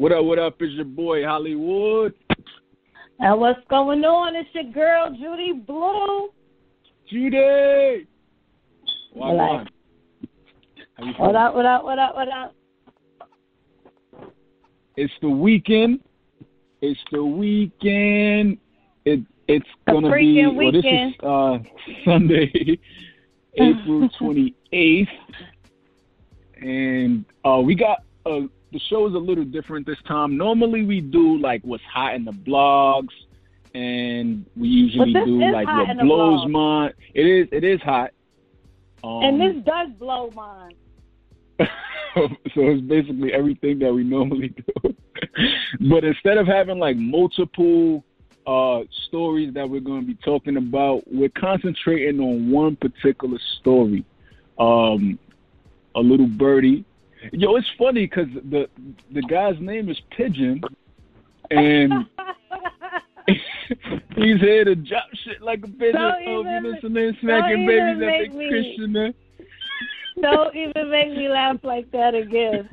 What up? What up? Is your boy Holliewood? And what's going on? It's your girl JuudyBlu. Judy. What up? What up? What up? What up? What up? It's the weekend. It's the weekend. It it's The gonna be well, this weekend. is uh Sunday, April twenty eighth, and uh we got uh the show is a little different this time. Normally we do like what's hot in the blogs, and we usually do like what blows mine. It is it is hot. Um, and this does blow mine. so it's basically everything that we normally do. but instead of having like multiple uh stories that we're going to be talking about, we're concentrating on one particular story. Um a little birdie. Yo, it's funny cuz the the guy's name is Pigeon and he's here to drop shit like a pigeon. Don't Oh, you even- listening, smacking babies at the me- Christian there. Don't even make me laugh like that again.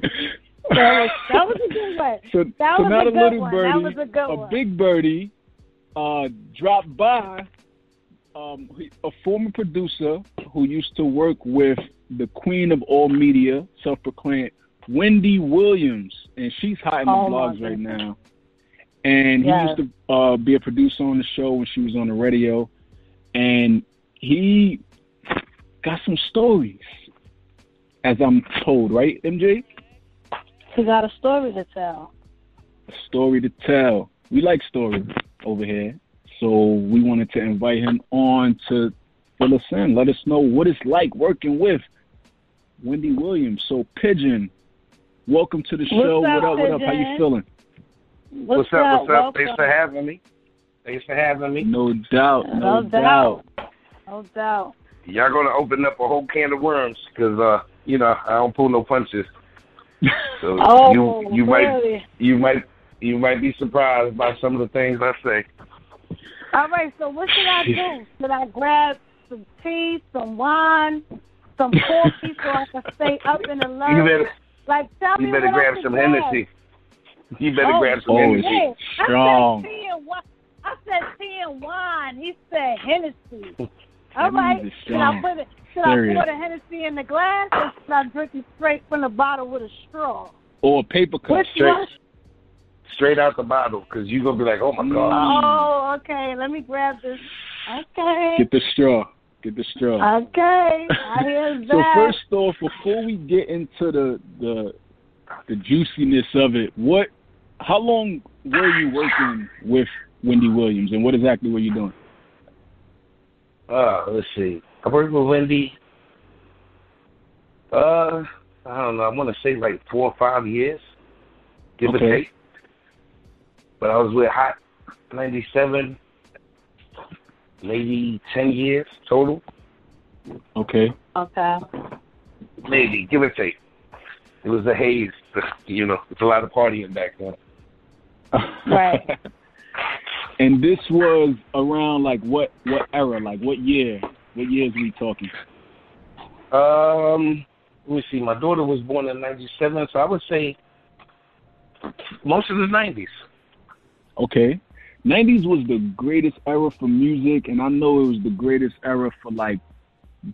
That was, that was a good one. So, That so was not a a, good little one. birdie, That was a good one. big birdie, uh, dropped by um, a former producer who used to work with the queen of all media, self-proclaimed Wendy Williams, and she's hot in the Oh, blogs right now. And he Yes. used to uh, be a producer on the show when she was on the radio, and he got some stories, as I'm told, right, MJ? He got a story to tell. a story to tell. We like stories over here. So we wanted to invite him on to fill us in. Let us know what it's like working with Wendy Williams. So Pigeon, welcome to the What's show. up, what up, what up? How you feeling? What's, What's up? What's up? Welcome. Thanks for having me. Thanks for having me. No doubt, no, No doubt. No doubt. Y'all gonna open up a whole can of worms because uh, you know I don't pull no punches. So Oh, you you might you might you might be surprised by some of the things I say. All right, so what should I do? Should I grab some tea, some wine, some coffee so I can stay up in the love? You better like, tell you me better what I grab some grab. Hennessy. You better Oh, grab some Oh, Hennessy. Hey, Strong. I said tea and wine. I said tea and wine. He said Hennessy. All That right. means it's Should I put it? Should Serious. I pour the Hennessy in the glass, or should I drink it straight from the bottle with a straw? Or a paper cup. Which straight. one? Straight out the bottle because you're gonna be like, oh my Mm. god. Oh, okay. Let me grab this. Okay. Get the straw. Get the straw. Okay. I hear that. So first off, before we get into the the the juiciness of it, what how long were you working with Wendy Williams and what exactly were you doing? Uh, let's see. I worked with Wendy. Uh, I don't know. I want to say like four or five years, give Okay. or take. But I was with Hot '97, maybe ten years total, Okay. Okay. maybe give or take. It was a haze, you know. It's a lot of partying back then. Right. and this was around like what what era? Like what year? What years we talking? Um, let me see. My daughter was born in '97, so I would say most of the '90s. Okay. 90s was the greatest era for music, and I know it was the greatest era for like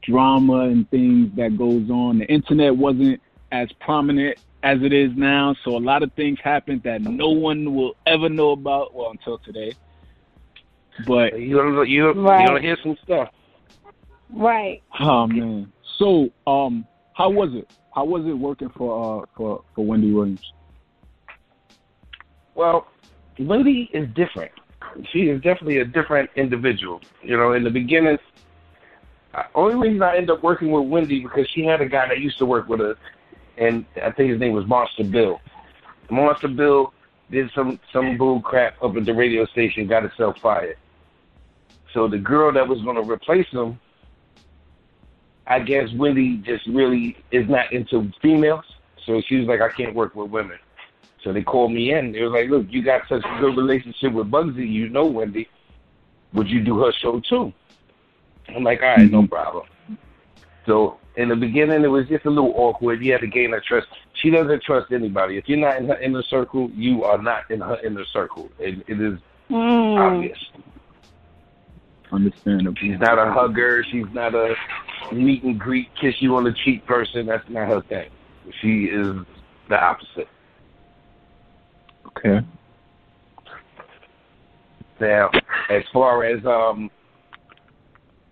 drama and things that goes on. The internet wasn't as prominent as it is now, so a lot of things happened that no one will ever know about. Well, until today. But You gonna you Right. you gonna hear some stuff. Right. oh man, so um, how was it? How was it working for uh for for Wendy Williams? Well, Wendy is different. She is definitely a different individual. You know, in the beginning, only reason I ended up working with Wendy because she had a guy that used to work with her, and I think his name was Monster Bill. Monster Bill did some some bull crap up at the radio station, got herself fired. So the girl that was going to replace him, I guess Wendy just really is not into females. So she was like, I can't work with women. So they called me in. They was like, "Look, you got such a good relationship with Bugsy. You know Wendy. Would you do her show too?" I'm like, "All right, no problem." So in the beginning, it was just a little awkward. You had to gain her trust. She doesn't trust anybody. If you're not in her inner circle, you are not in her inner circle. It, it is Mm. obvious. Understandable. She's not a hugger. She's not a meet and greet, kiss you on the cheek person. That's not her thing. She is the opposite. Okay. Now, as far as um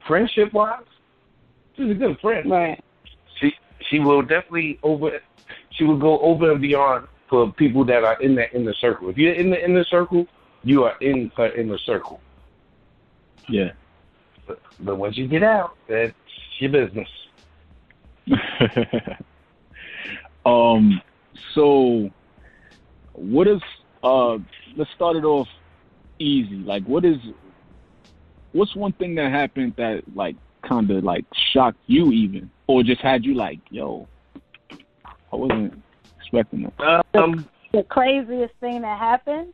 friendship wise, she's a good friend. Right. She she will definitely over she will go over and beyond for people that are in the inner circle. If you're in the inner circle, you are in her inner circle. Yeah. But, but once you get out, that's your business. um. So, what is uh? Let's start it off easy. Like, what is? What's one thing that happened that like kind of like shocked you even, or just had you like, yo, I wasn't expecting that. Um, The craziest thing that happened.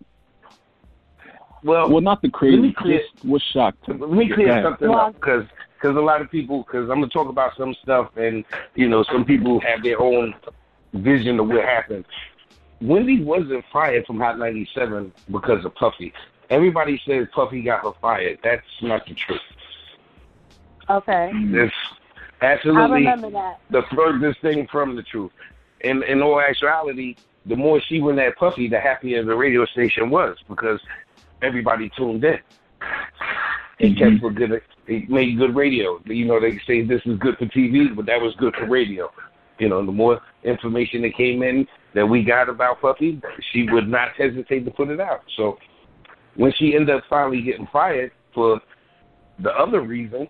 well, Well, not the Let crazy. me clear- Just what shocked. Let me clear Yeah. something Well- up because because a lot of people because I'm gonna talk about some stuff and you know some people have their own vision of what happened. Wendy wasn't fired from Hot 97 because of Puffy. Everybody says Puffy got her fired. That's not the truth. Okay. It's I absolutely remember that. the furthest thing from the truth. In in all actuality, the more she went at Puffy, the happier the radio station was because everybody tuned in. It kept mm-hmm. for good. It made good radio. You know, they say this is good for TV, but that was good for radio. You know, the more information that came in that we got about Puffy, she would not hesitate to put it out. So when she ended up finally getting fired for the other reason,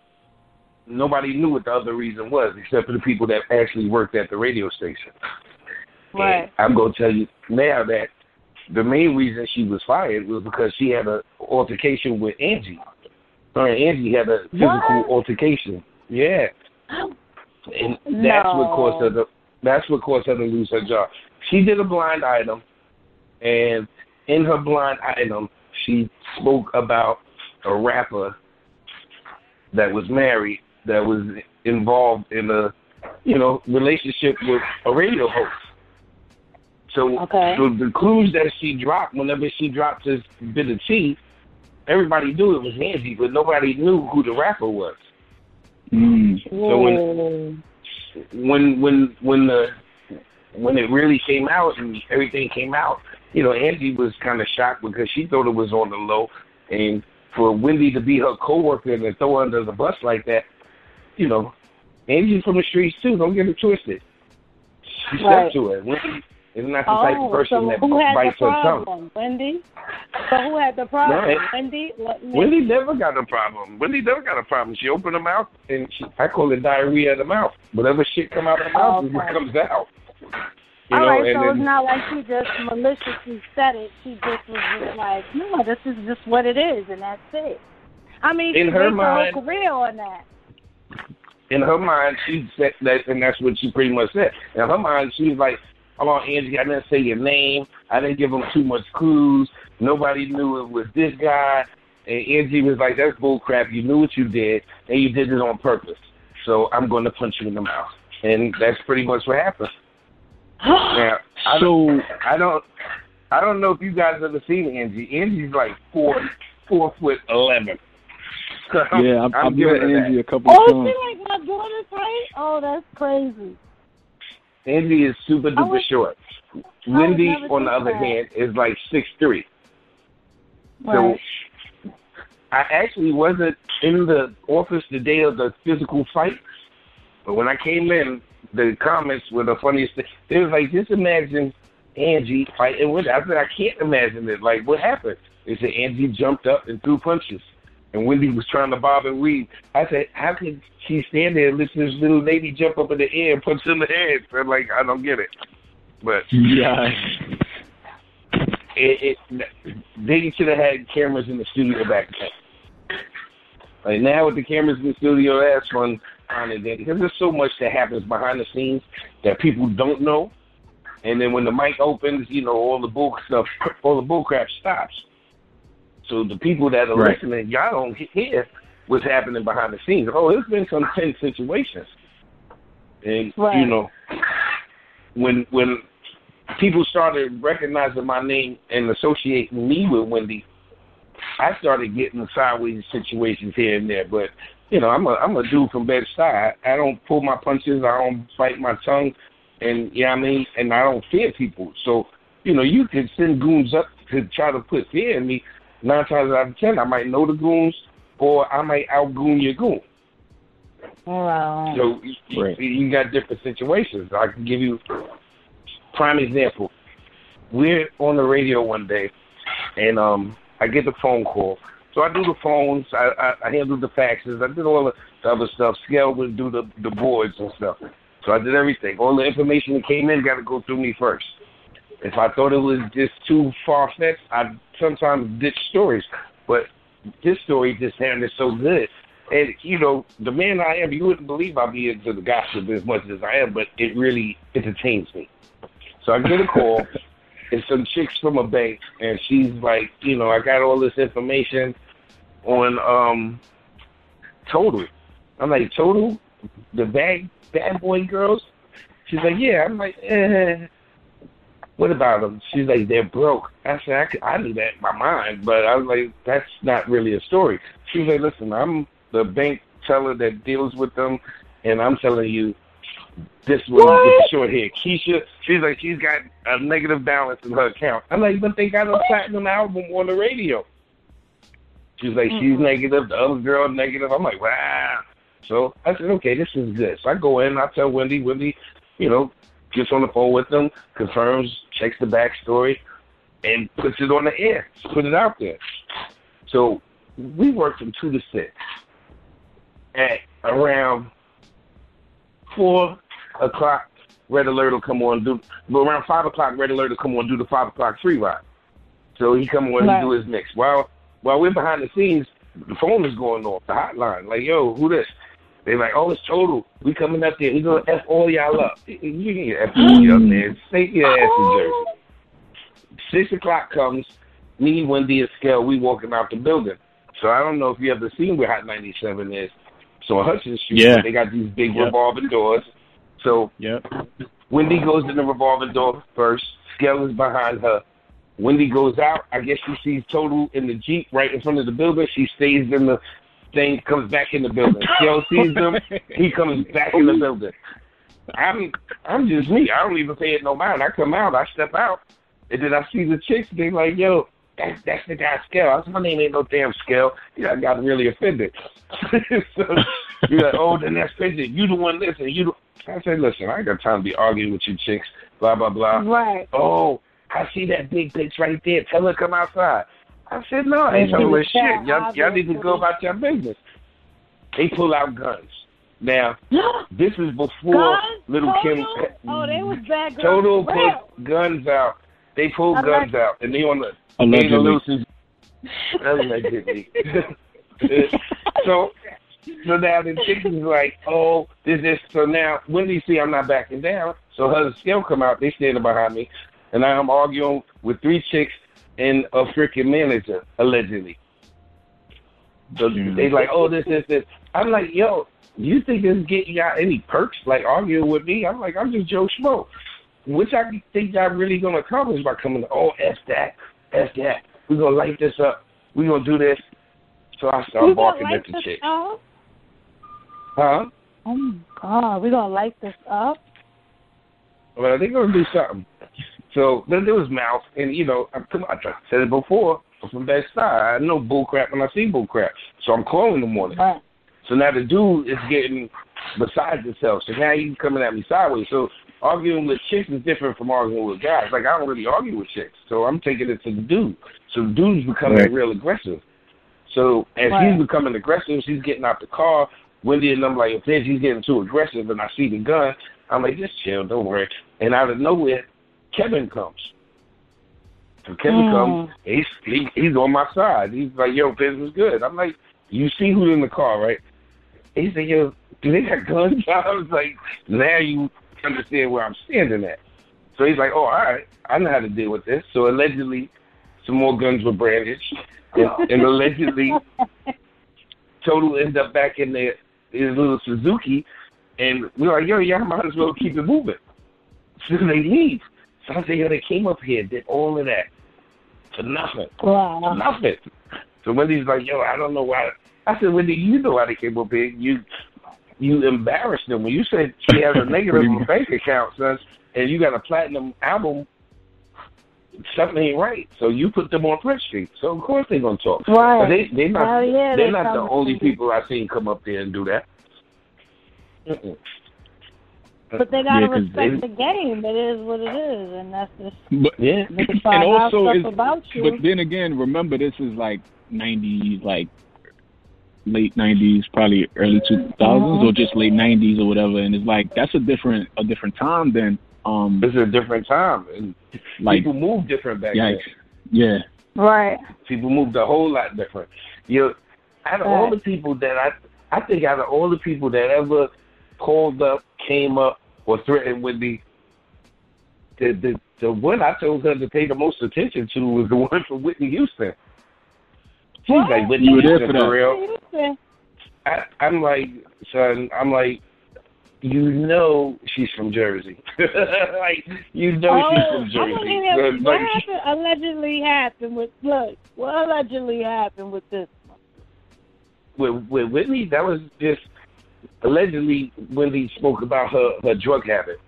nobody knew what the other reason was except for the people that actually worked at the radio station. Right. And I'm going to tell you now that the main reason she was fired was because she had an altercation with Angie. Her and Angie had a physical What? altercation. Yeah. And that's what caused her to that's what caused her to lose her job. She did a blind item and in her blind item she spoke about a rapper that was married that was involved in a you know relationship with a radio host. So, Okay. so the clues that she dropped whenever she dropped this bit of tea, everybody knew it was Angie, but nobody knew who the rapper was. Mm. So when- Ooh. When when when the when it really came out and everything came out, you know, Angie was kind of shocked because she thought it was on the low, and for Wendy to be her coworker and throw her under the bus like that, you know, Angie's from the streets too. Don't get it twisted. She Right. stepped to it. Wendy is not the type of Oh, person so that who had the bites her tongue. problem? Wendy? So who had the problem? Wendy? What Wendy never got a problem. Wendy never got a problem. She opened her mouth and she, I call it diarrhea of the mouth. Whatever shit come out of her mouth is what comes out. You All know, right, and so then, it's not like she just maliciously said it. She just was just like, no, this is just what it is, and that's it. I mean, In she her mind- her career on that. in her mind, she said that, and that's what she pretty much said. In her mind, she was like, "Hold on, Angie, I didn't say your name. I didn't give them too much clues. Nobody knew it was this guy." And Angie was like, "That's bull crap. You knew what you did, and you did it on purpose. So I'm going to punch you in the mouth." And that's pretty much what happened. Now, I So I don't, I don't know if you guys ever seen Angie. Angie's like four, four foot eleven. So yeah, I've, I'm I've giving met her that. Angie a couple Oh, of she like my daughter's height? Oh, that's crazy. Andy is super duper would- short. Wendy, on the other that. hand, is like six three. Right. So I actually wasn't in the office the day of the physical fight, but when I came in, the comments were the funniest thing. They was like, just imagine Angie fighting with. I said, I can't imagine it. Like, what happened? They said Angie jumped up and threw punches. And Wendy was trying to bob and weave. I said, how can she stand there and listen to this little lady jump up in the air and punch her in the head? I'm like, I don't get it. But Yeah. it, it they should have had cameras in the studio back then. Like now with the cameras in the studio, that's fun on it then because there's so much that happens behind the scenes that people don't know. And then when the mic opens, you know, all the bull stuff, all the bull crap stops. So the people that are Right. listening, y'all don't hear what's happening behind the scenes. Oh, there's been some tense situations. And Right. you know, when when people started recognizing my name and associating me with Wendy, I started getting sideways situations here and there. But you know, I'm a I'm a dude from Bed Stuy. I, I don't pull my punches. I don't bite my tongue, and you know what I mean. And I don't fear people. So you know, you can send goons up to try to put fear in me. Nine times out of ten, I might know the goons, or I might outgoon your goon. Wow. So you, Right. you, you got different situations. I can give you prime example. We're on the radio one day, and um, I get the phone call. So I do the phones, I, I, I handle the faxes, I did all the, the other stuff. Scale would do the the boards and stuff. So I did everything. All the information that came in got to go through me first. If I thought it was just too far fetched, I sometimes ditch stories. But this story just sounded so good. And you know, the man I am, you wouldn't believe I'd be into the gossip as much as I am, but it really entertains me. So I get a call. it's some chicks from a bank, and she's like, you know, I got all this information on um Total. I'm like, Total, the bad bad boy girls. She's like, yeah. I'm like, eh. What about them? She's like, they're broke. I said, I, could, I knew that in my mind, but I was like, that's not really a story. She was like, listen, I'm the bank teller that deals with them, and I'm telling you, this with the short hair, Keisha. She's like, she's got a negative balance in her account. I'm like, but they got a platinum album on the radio. She's like, she's negative. The other girl negative. I'm like, wow. So I said, okay, this is good. So I go in. I tell Wendy. Wendy, you know, gets on the phone with them, confirms, checks the backstory, and puts it on the air. Put it out there. So we work from two to six. At around four o'clock, red alert will come on. Do but around five o'clock, red alert will come on. Do the five o'clock free ride. So he come on Right. and do his mix. While while we're behind the scenes, the phone is going off, the hotline. Like, yo, who this? They're like, oh, it's total. We coming up there. We gonna f all y'all up. You can f mm-hmm. me up there. Take your ass to oh. Jersey. Six o'clock comes. Me, Wendy, and Scale, we walking out the building. So I don't know if you ever seen where Hot 97 is. So on Hudson Street, Yeah. they got these big Yep. revolving doors. So Yep. Wendy goes in the revolving door first. Scale is behind her. Wendy goes out. I guess she sees Total in the Jeep right in front of the building. She stays in the thing, comes back in the building. Scale sees them. He comes back in the building. I'm I'm just me. I don't even pay it no mind. I come out, I step out, and then I see the chicks. They like, yo, that's that's the guy Scale. I said, my name ain't no damn Scale. You know, I got really offended. so you're like, oh, then that's crazy. You the one listen. You. The... I said, listen, I ain't got time to be arguing with you chicks. Blah blah blah. Right. Oh, I see that big bitch right there. Tell her to come outside. I said, no, I ain't telling her shit. Y'all, y'all need to go about your business. They pull out guns. Now, this is before Guns? Little Kim. Total? Oh, they was bad girls. Total for put guns out. They pull guns like- out, and they on the Allegedly. they Lucy's. Allegedly. so, so now the chick is like, oh, this is so now Wendy see I'm not backing down. So her scale come out, they standing behind me, and I'm arguing with three chicks and a freaking manager allegedly. So hmm. they like, oh, this, this, this. I'm like, yo, you think this is getting y'all any perks like arguing with me? I'm like, I'm just Joe Schmo. Which I think y'all really gonna accomplish by coming? Oh, f that, f that. We're gonna light this up. We're gonna do this. So I start gonna barking at the this chick. up? Huh? Oh my god, we gonna light this up? Well, they gonna do something. So then there was mouth, and you know, I, I said it before. I'm from Bed Stuy. I know bull crap when I see bull crap. So I'm calling in the morning. Right. So now the dude is getting besides himself. So now he's coming at me sideways. So arguing with chicks is different from arguing with guys. Like I don't really argue with chicks, so I'm taking it to the dude. So the dude's becoming Right. real aggressive. So as Right. he's becoming aggressive, she's getting out the car. Wendy and I'm like, if he's getting too aggressive, and I see the gun, I'm like, just chill, don't worry. And out of nowhere, Kevin comes. So Kevin Mm. comes. He's he, he's on my side. He's like, yo, business good. I'm like, you see who's in the car, right? He said, yo, do they got guns? I was like, now you understand where I'm standing at. So he's like, oh, all right, I know how to deal with this. So allegedly, some more guns were brandished, and, and allegedly, Total ended up back in the, his little Suzuki, And we're like, yo, y'all might as well keep it moving. So they leave. So I said, yo, they came up here, did all of that for nothing. Wow. Nothing. So Wendy's like, yo, I don't know why. I said, Wendy, you know why they came up here. You you embarrassed them. When you said she has a negative bank account, son, and you got a platinum album, something ain't right. So you put them on Front Street. So of course they're gonna talk. Right. But they they're not Hell yeah, they're they not the only people I've seen come up there and do that. Mm-mm. But they gotta Yeah, 'cause respect they- the game. It is what it is, and that's just But Yeah. they can and also stuff is about you. but then again, remember this is like nineties, like late nineties, probably early two thousands, Mhm. or just late nineties or whatever. And it's like that's a different a different time than um This is a different time and like people move different back then. Yeah. right. People moved a whole lot different. You know, out of all the people that I, I think out of all the people that ever called up, came up, or threatened with me, the the the one I told her to pay the most attention to was the one from Whitney Houston. She's What? like Whitney You Houston for that. real. I, I'm like, son, I'm like, you know she's from Jersey. like, you know oh, she's from Jersey. want to hear Like, what happened, allegedly happened with look. What allegedly happened with this? with with Whitney, that was just allegedly Wendy spoke about her her drug habit,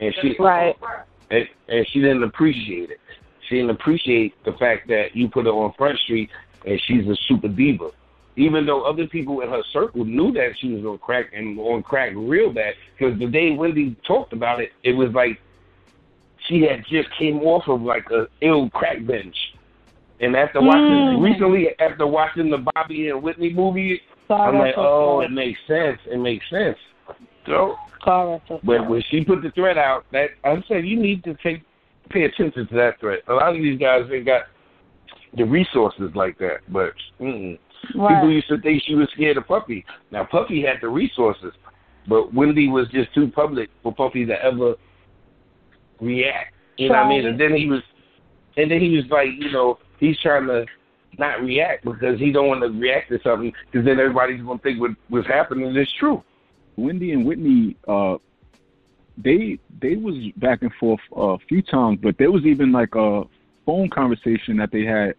and she Right. and, and she didn't appreciate it. She didn't appreciate the fact that you put her on Front Street and she's a super diva. Even though other people in her circle knew that she was on crack and on crack real bad, because the day Wendy talked about it, it was like she had just came off of like a ill crack binge. And after watching Mm. recently, after watching the Bobby and Whitney movie, I'm like, oh, it makes sense. It makes sense. So, Sorry for but when she put the threat out, that I'm saying you need to take pay attention to that threat. A lot of these guys ain't got the resources like that. But mm-mm. people used to think she was scared of Puffy. Now Puffy had the resources, but Wendy was just too public for Puffy to ever react. You know what I mean? And then he was, and then he was like, you know, he's trying to not react because he don't want to react to something because then everybody's gonna think what was happening is true. Wendy and Whitney, uh, they they was back and forth a few times, but there was even like a phone conversation that they had.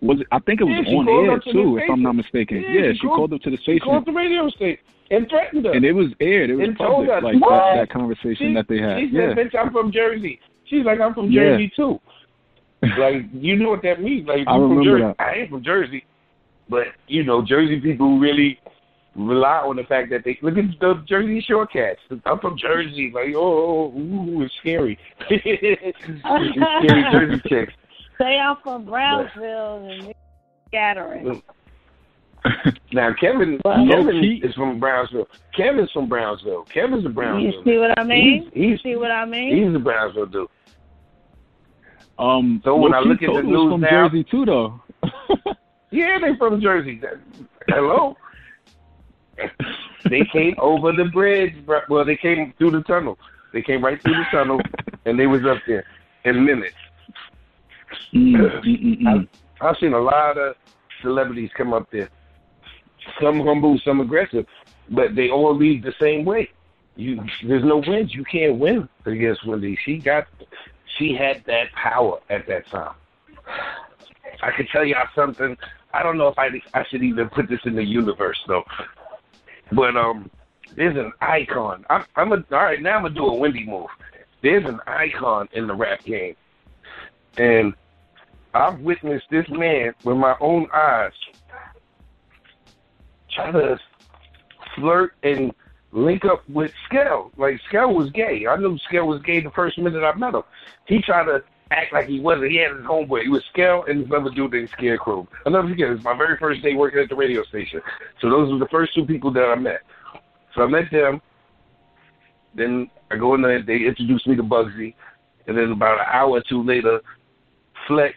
Was it, I think it was Yeah, on air to too, if I'm not mistaken. Yeah, Yeah, she she called- called up to the He station, called the radio station and threatened her. and it was aired. It was And told public, us, like that, that conversation She- that they had. She Yeah, "Bitch, I'm from Jersey." She's like, "I'm from Yeah. Jersey too." Like, you know what that means? Like, I you from Jersey. that. I ain't from Jersey, but you know, Jersey people really rely on the fact that they look at the Jersey Shore cats. I'm from Jersey. Like, oh, oh ooh, it's scary. it's scary Jersey chicks. Say I'm from Brownsville and scattering. Now Kevin, Well, Kevin low-key. is from Brownsville. Kevin's from Brownsville. Kevin's a Brownsville. You Brownsville. see what I mean? He's, You see what I mean? he's a Brownsville dude. Um, So when I look at the was news from now- Jersey too, though. Yeah, they're from Jersey. Hello. they came over the bridge. Well, they came through the tunnel. They came right through the tunnel, and they was up there in minutes. Mm, mm, mm, mm. I've seen a lot of celebrities come up there. Some humble, some aggressive, but they all leave the same way. You, there's no wins. You can't win against Wendy. She got, she had that power at that time. I can tell y'all something. I don't know if I, I should even put this in the universe though. But um, there's an icon. I'm, I'm a, all right. Now I'm gonna do a Wendy move. There's an icon in the rap game, and I've witnessed this man with my own eyes try to flirt and link up with Skell. Like Skell was gay. I knew Skell was gay the first minute I met him. He tried to act like he wasn't. He had his homeboy. He was Skell and this other dude named Scarecrow. I'll never forget. It was my very first day working at the radio station. So those were the first two people that I met. So I met them. Then I go in there. They introduced me to Bugsy, and then about an hour or two later, Flex,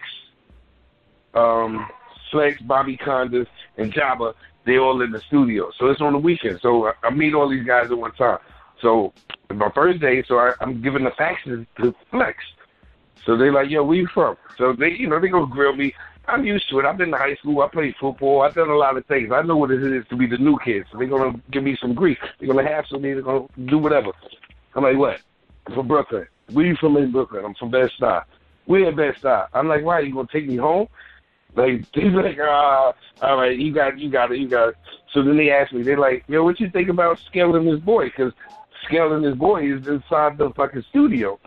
um, Flex, Bobby Konders, and Jabba, they all in the studio. So it's on the weekend. So I, I meet all these guys at one time. So my first day, so I, I'm giving the faxes to Flex. So they like, yo, where you from? So they, you know, they go grill me. I'm used to it. I've been to high school. I played football. I've done a lot of things. I know what it is to be the new kid. So they're gonna give me some grief. They're gonna hassle me. They're gonna do whatever. I'm like, what? I'm from Brooklyn. Where you from in Brooklyn? I'm from Bed Stuy. We're in Bed Stuy. I'm like, why? You gonna take me home? Like he's like, uh, all right, you got, you got it, you got it. So then they asked me, they're like, yo, what you think about scaling this boy? Because scaling this boy is inside the fucking studio.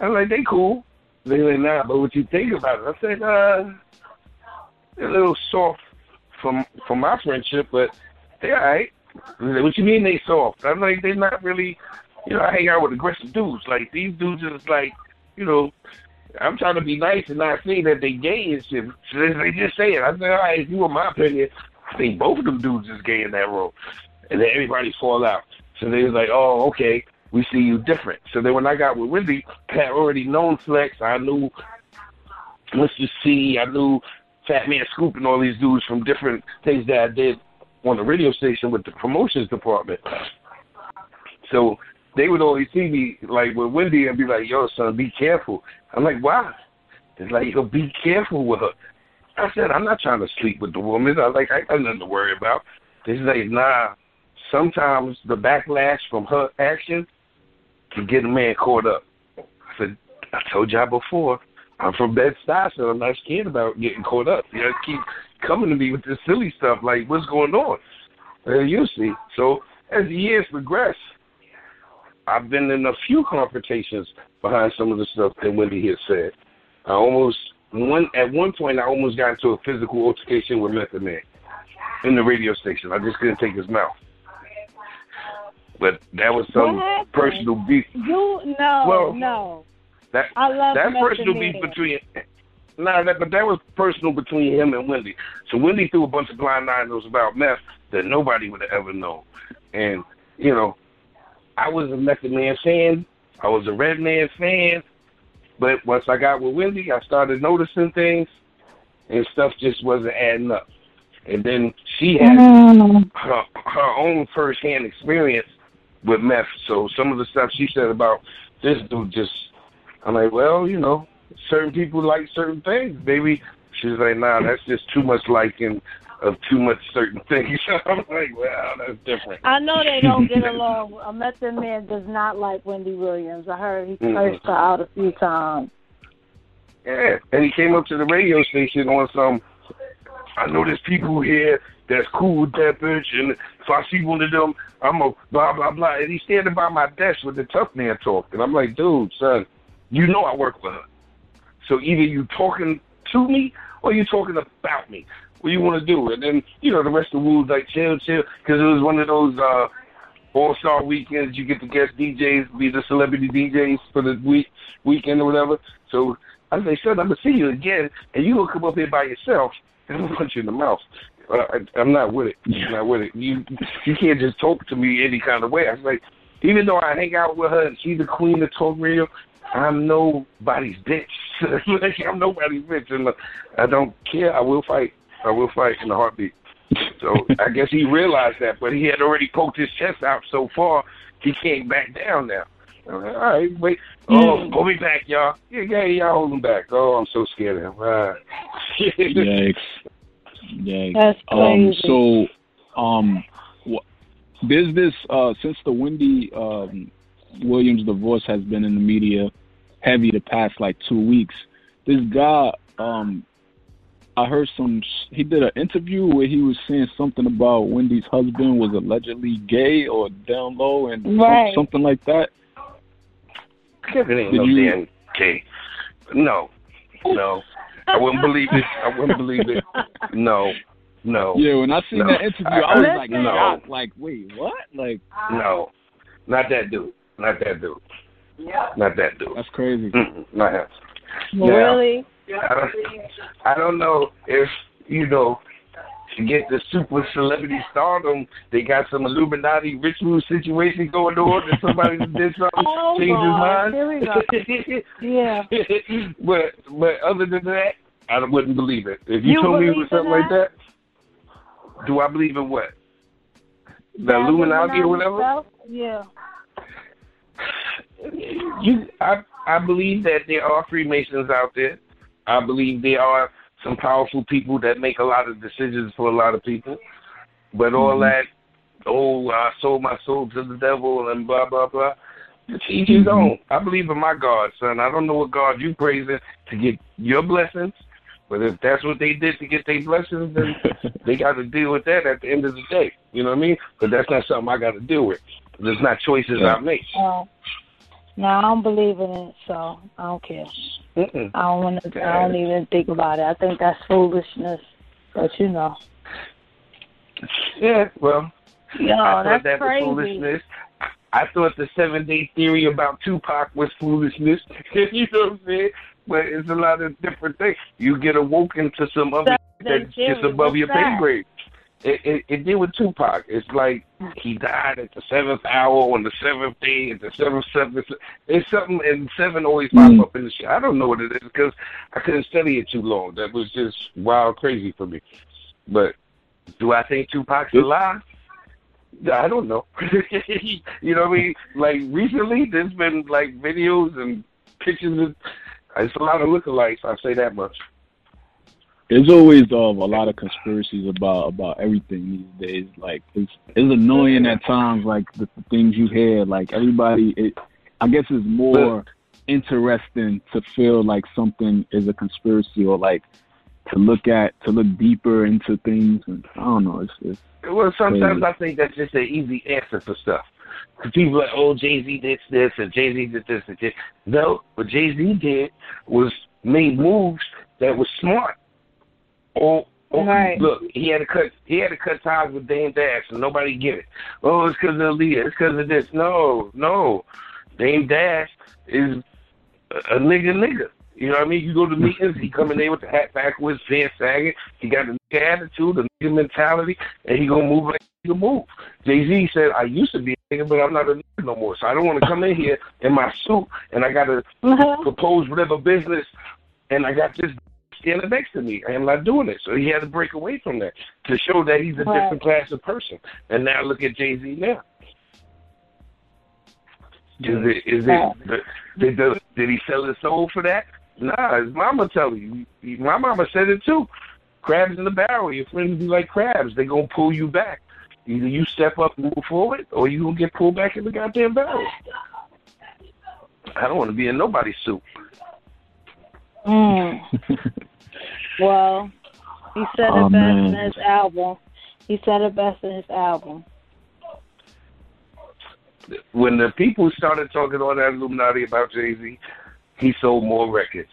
I'm like, they cool. They like, nah, but what you think about it? I said, uh, a little soft from from my friendship, but they're all right. Like, what you mean they soft? I'm like, they're not really, you know, I hang out with aggressive dudes. Like, these dudes is like, you know, I'm trying to be nice and not say that they gay and shit. So they, just say it. I said, all right, if you want my opinion, I think both of them dudes is gay in that role. And then everybody fall out. So they was like, oh, okay, we see you different. So then when I got with Wendy, I had already known Flex. I knew Mister Cee. I knew Fat Man Scoop and all these dudes from different things that I did on the radio station with the promotions department. So they would always see me like with Wendy and be like, "Yo, son, be careful." I'm like, "Why?" It's like, "Yo, be careful with her." I said, "I'm not trying to sleep with the woman. I like, I got nothing to worry about." They like, "Nah." Sometimes the backlash from her actions can get a man caught up. I said, "I told y'all before." I'm from Bed Stuy, so I'm not scared about getting caught up. You know, keep coming to me with this silly stuff like, what's going on? Uh, you see. So as the years progress, I've been in a few confrontations behind some of the stuff that Wendy has said. I almost one at one point I almost got into a physical altercation with Method Man in the radio station. I just couldn't take his mouth. But that was some personal beef. You no, Well, no. That I love that Method personal Man. beef between nah, that but that was personal between him and Wendy. So Wendy threw a bunch of blind items about meth that nobody would have ever known. And, you know, I was a Method Man fan, I was a Redman fan, but once I got with Wendy I started noticing things and stuff just wasn't adding up. And then she had Mm. her her own first hand experience with meth. So some of the stuff she said about this dude just I'm like, well, you know, certain people like certain things. Maybe she's like, nah, that's just too much liking of too much certain things. I'm like, wow, that's different. I know they don't get along. A Method Man does not like Wendy Williams. I heard he cursed her out a few times. Yeah, and he came up to the radio station on some. I know there's people here that's cool with that bitch, and if I see one of them, I'm a blah blah blah. And he's standing by my desk with the tough man talk, and I'm like, dude, son, you know I work with her, so either you talking to me or you talking about me. What you want to do? And then you know the rest of the rules like chill, chill, because it was one of those. uh all Star weekends, you get to guest DJs, be the celebrity DJs for the week weekend or whatever. So I say, son, I'm gonna see you again, and you gonna come up here by yourself, and I'm gonna punch you in the mouth. Uh, I, I'm not with it. I'm not with it. You you can't just talk to me any kind of way. I was like, even though I hang out with her and she's the queen of talk radio, I'm nobody's bitch. like, I'm nobody's bitch, and uh, I don't care. I will fight. I will fight in a heartbeat. So I guess he realized that, but he had already poked his chest out so far, he can't back down now. I'm like, All right, wait. Oh, hold me back, y'all. Yeah, yeah, y'all hold him back. Oh, I'm so scared of him. All right. Yikes. Yikes. That's Um, so, um, wh- there's this uh, since the Wendy um, Williams divorce has been in the media heavy the past like two weeks. This guy, um, I heard some. He did an interview where he was saying something about Wendy's husband was allegedly gay or down low and some- Right. something like that. Kevin ain't Did no you- damn gay. No, no. I wouldn't believe it. I wouldn't believe it. No, no, Yeah, when I seen No. that interview, I was like, Listen. shocked. Like, wait, what? Like, no. Not that dude. Not that dude. Yeah. Not that dude. that's crazy. Mm-mm, not him. really? I don't, I don't know if you know to get the super celebrity stardom, they got some Illuminati ritual situation going on, and somebody did something, Oh, changed his mind. Yeah. but but other than that, I wouldn't believe it. If you, You told me it was something in like that, do I believe in what? The That Illuminati or whatever? Yeah. you I I believe that there are Freemasons out there. I believe there are some powerful people that make a lot of decisions for a lot of people. But all Mhm. that, oh, I sold my soul to the devil and blah blah blah. It's each his own. I believe in my God, son. I don't know what God you praising to get your blessings, but if that's what they did to get their blessings, then they got to deal with that at the end of the day. You know what I mean? But that's not something I got to deal with. There's not choices Yeah. I make. Uh, no, I don't believe in it, so I don't care. Mm-mm. I don't want to. I don't even think about it. I think that's foolishness. But you know, Yeah, well, yo, I thought that's that crazy. was foolishness. I- thought the seven day theory about Tupac was foolishness. you know what I'm saying? But it's a lot of different things. You get awoken to some other that's just above what's your pay grade. It, it, it did with Tupac. It's like he died at the seventh hour on the seventh day at the seventh seventh. It's something, and seven always pop Mm. up in the shit. I don't know what it is because I couldn't study it too long. That was just wild, crazy for me. But do I think Tupac's alive? I don't know. you know what I mean? Like recently, there's been like videos and pictures. Of, it's a lot of lookalikes. I say that much. There's always um, a lot of conspiracies about about everything these days. Like it's it's annoying at times. Like the, the things you hear. Like everybody, it I guess it's more interesting to feel like something is a conspiracy or like to look at to look deeper into things. And I don't know. It's, it's Well, sometimes Crazy. I think that's just an easy answer for stuff. 'Cause people are like, oh, Jay Z did this and Jay Z did this and this. No, what Jay Z did was made moves that was smart. Or, or Right. look, he had to cut he had to cut ties with Dame Dash, and nobody get it. Oh, it's because of Aaliyah. It's because of this. No, no, Dame Dash is a, a nigga nigga. You know what I mean? You go to meetings, he come in there with the hat backwards, pants sagging. He got a nigga attitude, a nigga mentality, and he gonna move like a nigga move. Jay Z said, "I used to be a nigga, but I'm not a nigga no more. So I don't want to come in here in my suit and I gotta uh-huh. propose whatever business, and I got this standing next to me. I am not doing it. So he had to break away from that to show that he's a Right. different class of person. And now look at Jay Z now. Is it is Right. it did, the, did he sell his soul for that? Nah, his mama tell you. My mama said it too. Crabs in the barrel. Your friends be like crabs. They gonna pull you back. Either you step up and move forward, or you gonna get pulled back in the goddamn barrel. I don't want to be in nobody's soup. Mm. well, he said it best in his album. He said it best in his album. when the people started talking all that Illuminati about Jay Z, he sold more records.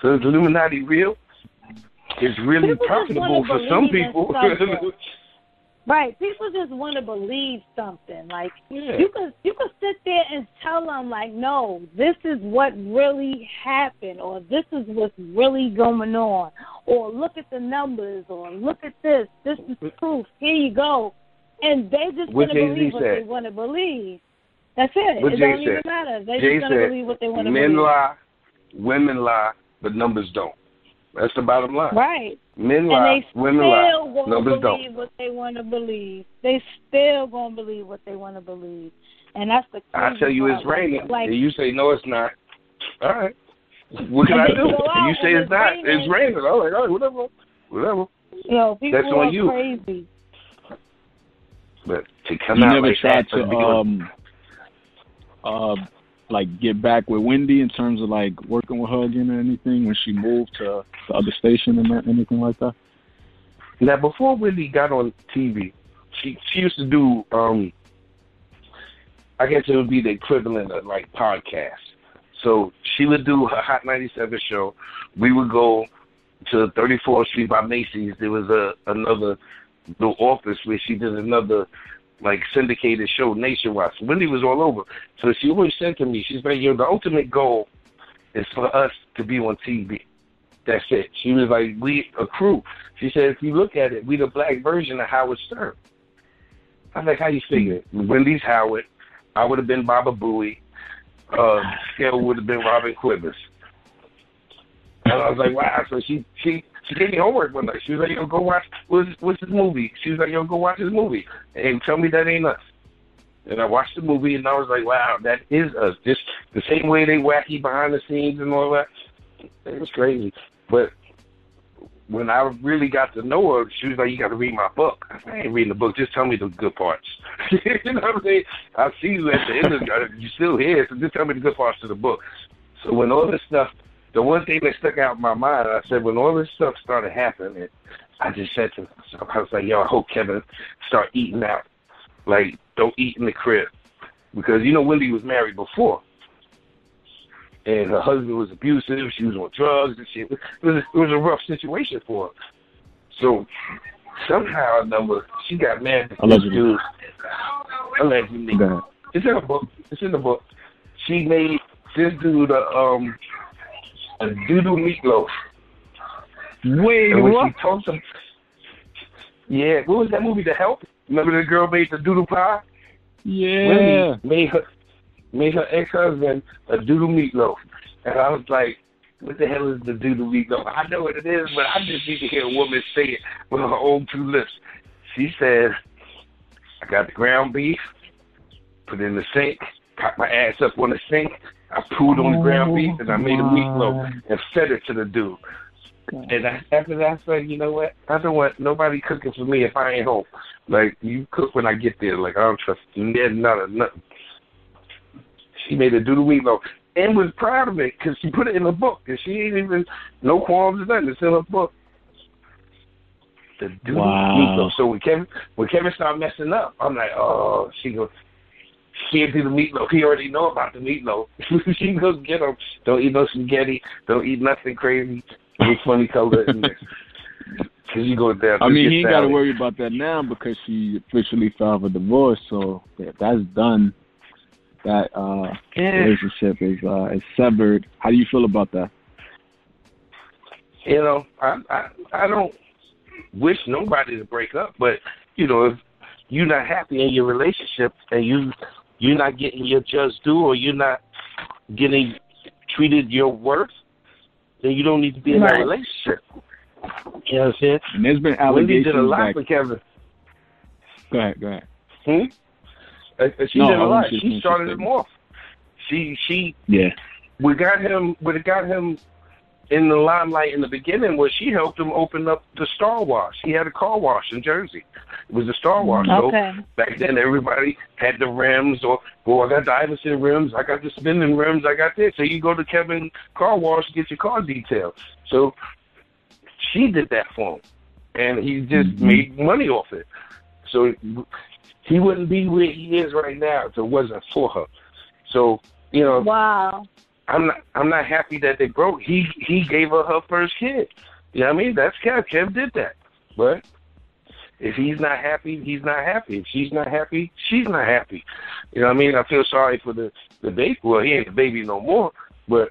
So is Illuminati real? It's really People profitable for some people. Right. People just want to believe something. Like yeah. you could you could sit there and tell them like, no, this is what really happened, or this is what's really going on, or look at the numbers, or look at this. This is proof. Here you go. And they just want to believe what said. they want to believe. That's it. What it Jay don't even matter. They Jay just gonna said, believe what they want to believe. Men lie, women lie, but numbers don't. That's the bottom line. Right. Men And lie, they women still lie, gonna numbers believe don't. what they want to believe. They still gonna believe what they want to believe, and that's the. I tell you it's raining, Like, and you say no, it's not. All right. What can I do? you And you say it's it's not. raining. It's raining. I'm like, all right, whatever, whatever. you know, people That's on are you. crazy. But to come you out never like tried that, to to be on- um uh like get back with Wendy in terms of like working with her again or anything when she moved to the other station and that, anything like that? Now, before Wendy got on TV, she she used to do um, I guess it would be the equivalent of like podcast. So she would do her Hot 97 show. We would go to 34th Street by Macy's. There was a another the office where she did another like syndicated show nationwide. So Wendy was all over. So she always said to me, she's like, "Yo, the ultimate goal is for us to be on TV." That's it. She was like, we a crew. She said, if you look at it, we the black version of Howard Stern. I was like, how you figure? it? Wendy's Howard. I would have been Baba Booey. Uh, Scale would have been Robin Quivers. And I was like, wow. So she she she gave me homework one night. She was like, yo, go watch what's what's this movie? She was like, yo, go watch this movie and tell me that ain't us. And I watched the movie and I was like, wow, that is us. Just the same way they wacky behind the scenes and all that. It was crazy. But when I really got to know her, she was like, "You got to read my book." I, said, I ain't reading the book. Just tell me the good parts. you know what I'm saying? I see you at the end of it. Uh, You're still here, so just tell me the good parts of the book. So when all this stuff, the one thing that stuck out in my mind, I said, when all this stuff started happening, I just said to myself, I was like, "Yo, I hope Kevin start eating out. Like, don't eat in the crib." Because you know Wendy was married before and her husband was abusive. She was on drugs and shit. It was it was a rough situation for her. So somehow or another, she got mad at this dude. Allegedly, it's in the book. It's in the book. She made this dude a um a doodle meatloaf. Wait, and when what? she talked to yeah, what was that movie? The Help. Remember the girl made the doodle pie? Yeah. Wendy made her made her ex husband a doodle meatloaf. And I was like, what the hell is the doodle meatloaf? I know what it is, but I just need to hear a woman say it with her own two lips. She said, I got the ground beef, put it in the sink, got my ass up on the sink, I pooed on the ground oh beef, and I made a meatloaf and fed it to the dude. And I, after that, I said, you know what? I don't want nobody cooking for me if I ain't home. Like, you cook when I get there. Like, I don't trust you. None of nothing. She made a doodle meatloaf and was proud of it because she put it in a book and she ain't even no qualms or nothing. It's in her book. The doodle Wow. meatloaf. So when Kevin when Kevin started messing up, I'm like, oh, she goes. Can't do the meatloaf. He already know about the meatloaf. she goes get him. Don't eat no spaghetti. Don't eat nothing crazy. Any funny color in there. Cause you go there. I mean, he ain't got to worry about that now because she officially filed for divorce. So that- that's done. That uh, Yeah. relationship is uh, is severed. How do you feel about that? you know, I, I I don't wish nobody to break up, but you know, if you're not happy in your relationship and you you're not getting your just due or you're not getting treated your worth, then you don't need to be in that relationship. You know what I'm saying? And there's been Wendy allegations did a lot that. for Kevin. Go ahead, go ahead. Hmm? Uh, uh, She No, did I a was lot. She started say- him off. She she Yeah. we got him We got him in the limelight in the beginning was she helped him open up the Star Wash. He had a car wash in Jersey. It was a Star Wash. Okay. So back then everybody had the rims or well I got the Iverson rims, I got the spinning rims, I got this. So you go to Kevin Car Wash to get your car detailed. So she did that for him. And he just Mhm. made money off it. So he wouldn't be where he is right now if it wasn't for her. So, you know, Wow. I'm not I'm not happy that they broke. He he gave her her first kid. You know what I mean? That's Kev. Kev did that. But if he's not happy, he's not happy. If she's not happy, she's not happy. You know what I mean? I feel sorry for the the baby. Well, he ain't the baby no more, but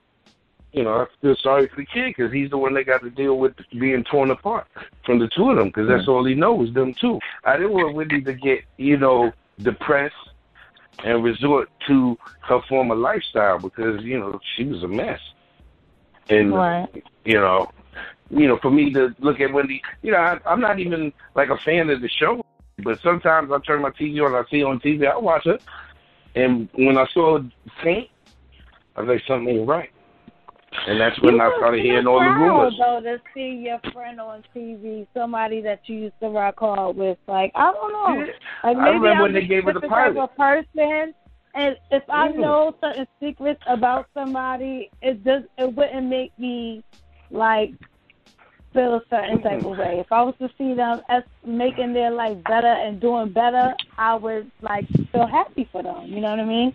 you know I feel sorry for the kid because he's the one that got to deal with being torn apart from the two of them because that's mm-hmm. all he knows them two. I didn't want Wendy to get you know depressed and resort to her former lifestyle because you know she was a mess. And Right. you know, you know, for me to look at Wendy, you know, I, I'm not even like a fan of the show, but sometimes I turn my TV on, I see on TV, I watch it, and when I saw her faint, I was like, something ain't right. And that's when You I started hearing all the rumors. Though to see your friend on TV, somebody that you used to rock hard with, like I don't know, like I maybe remember I'm when they gave her the different type of person, and if I Yeah. know certain secrets about somebody, it just it wouldn't make me like feel a certain mm-hmm. type of way. If I was to see them as making their life better and doing better, I would like feel happy for them. You know what I mean?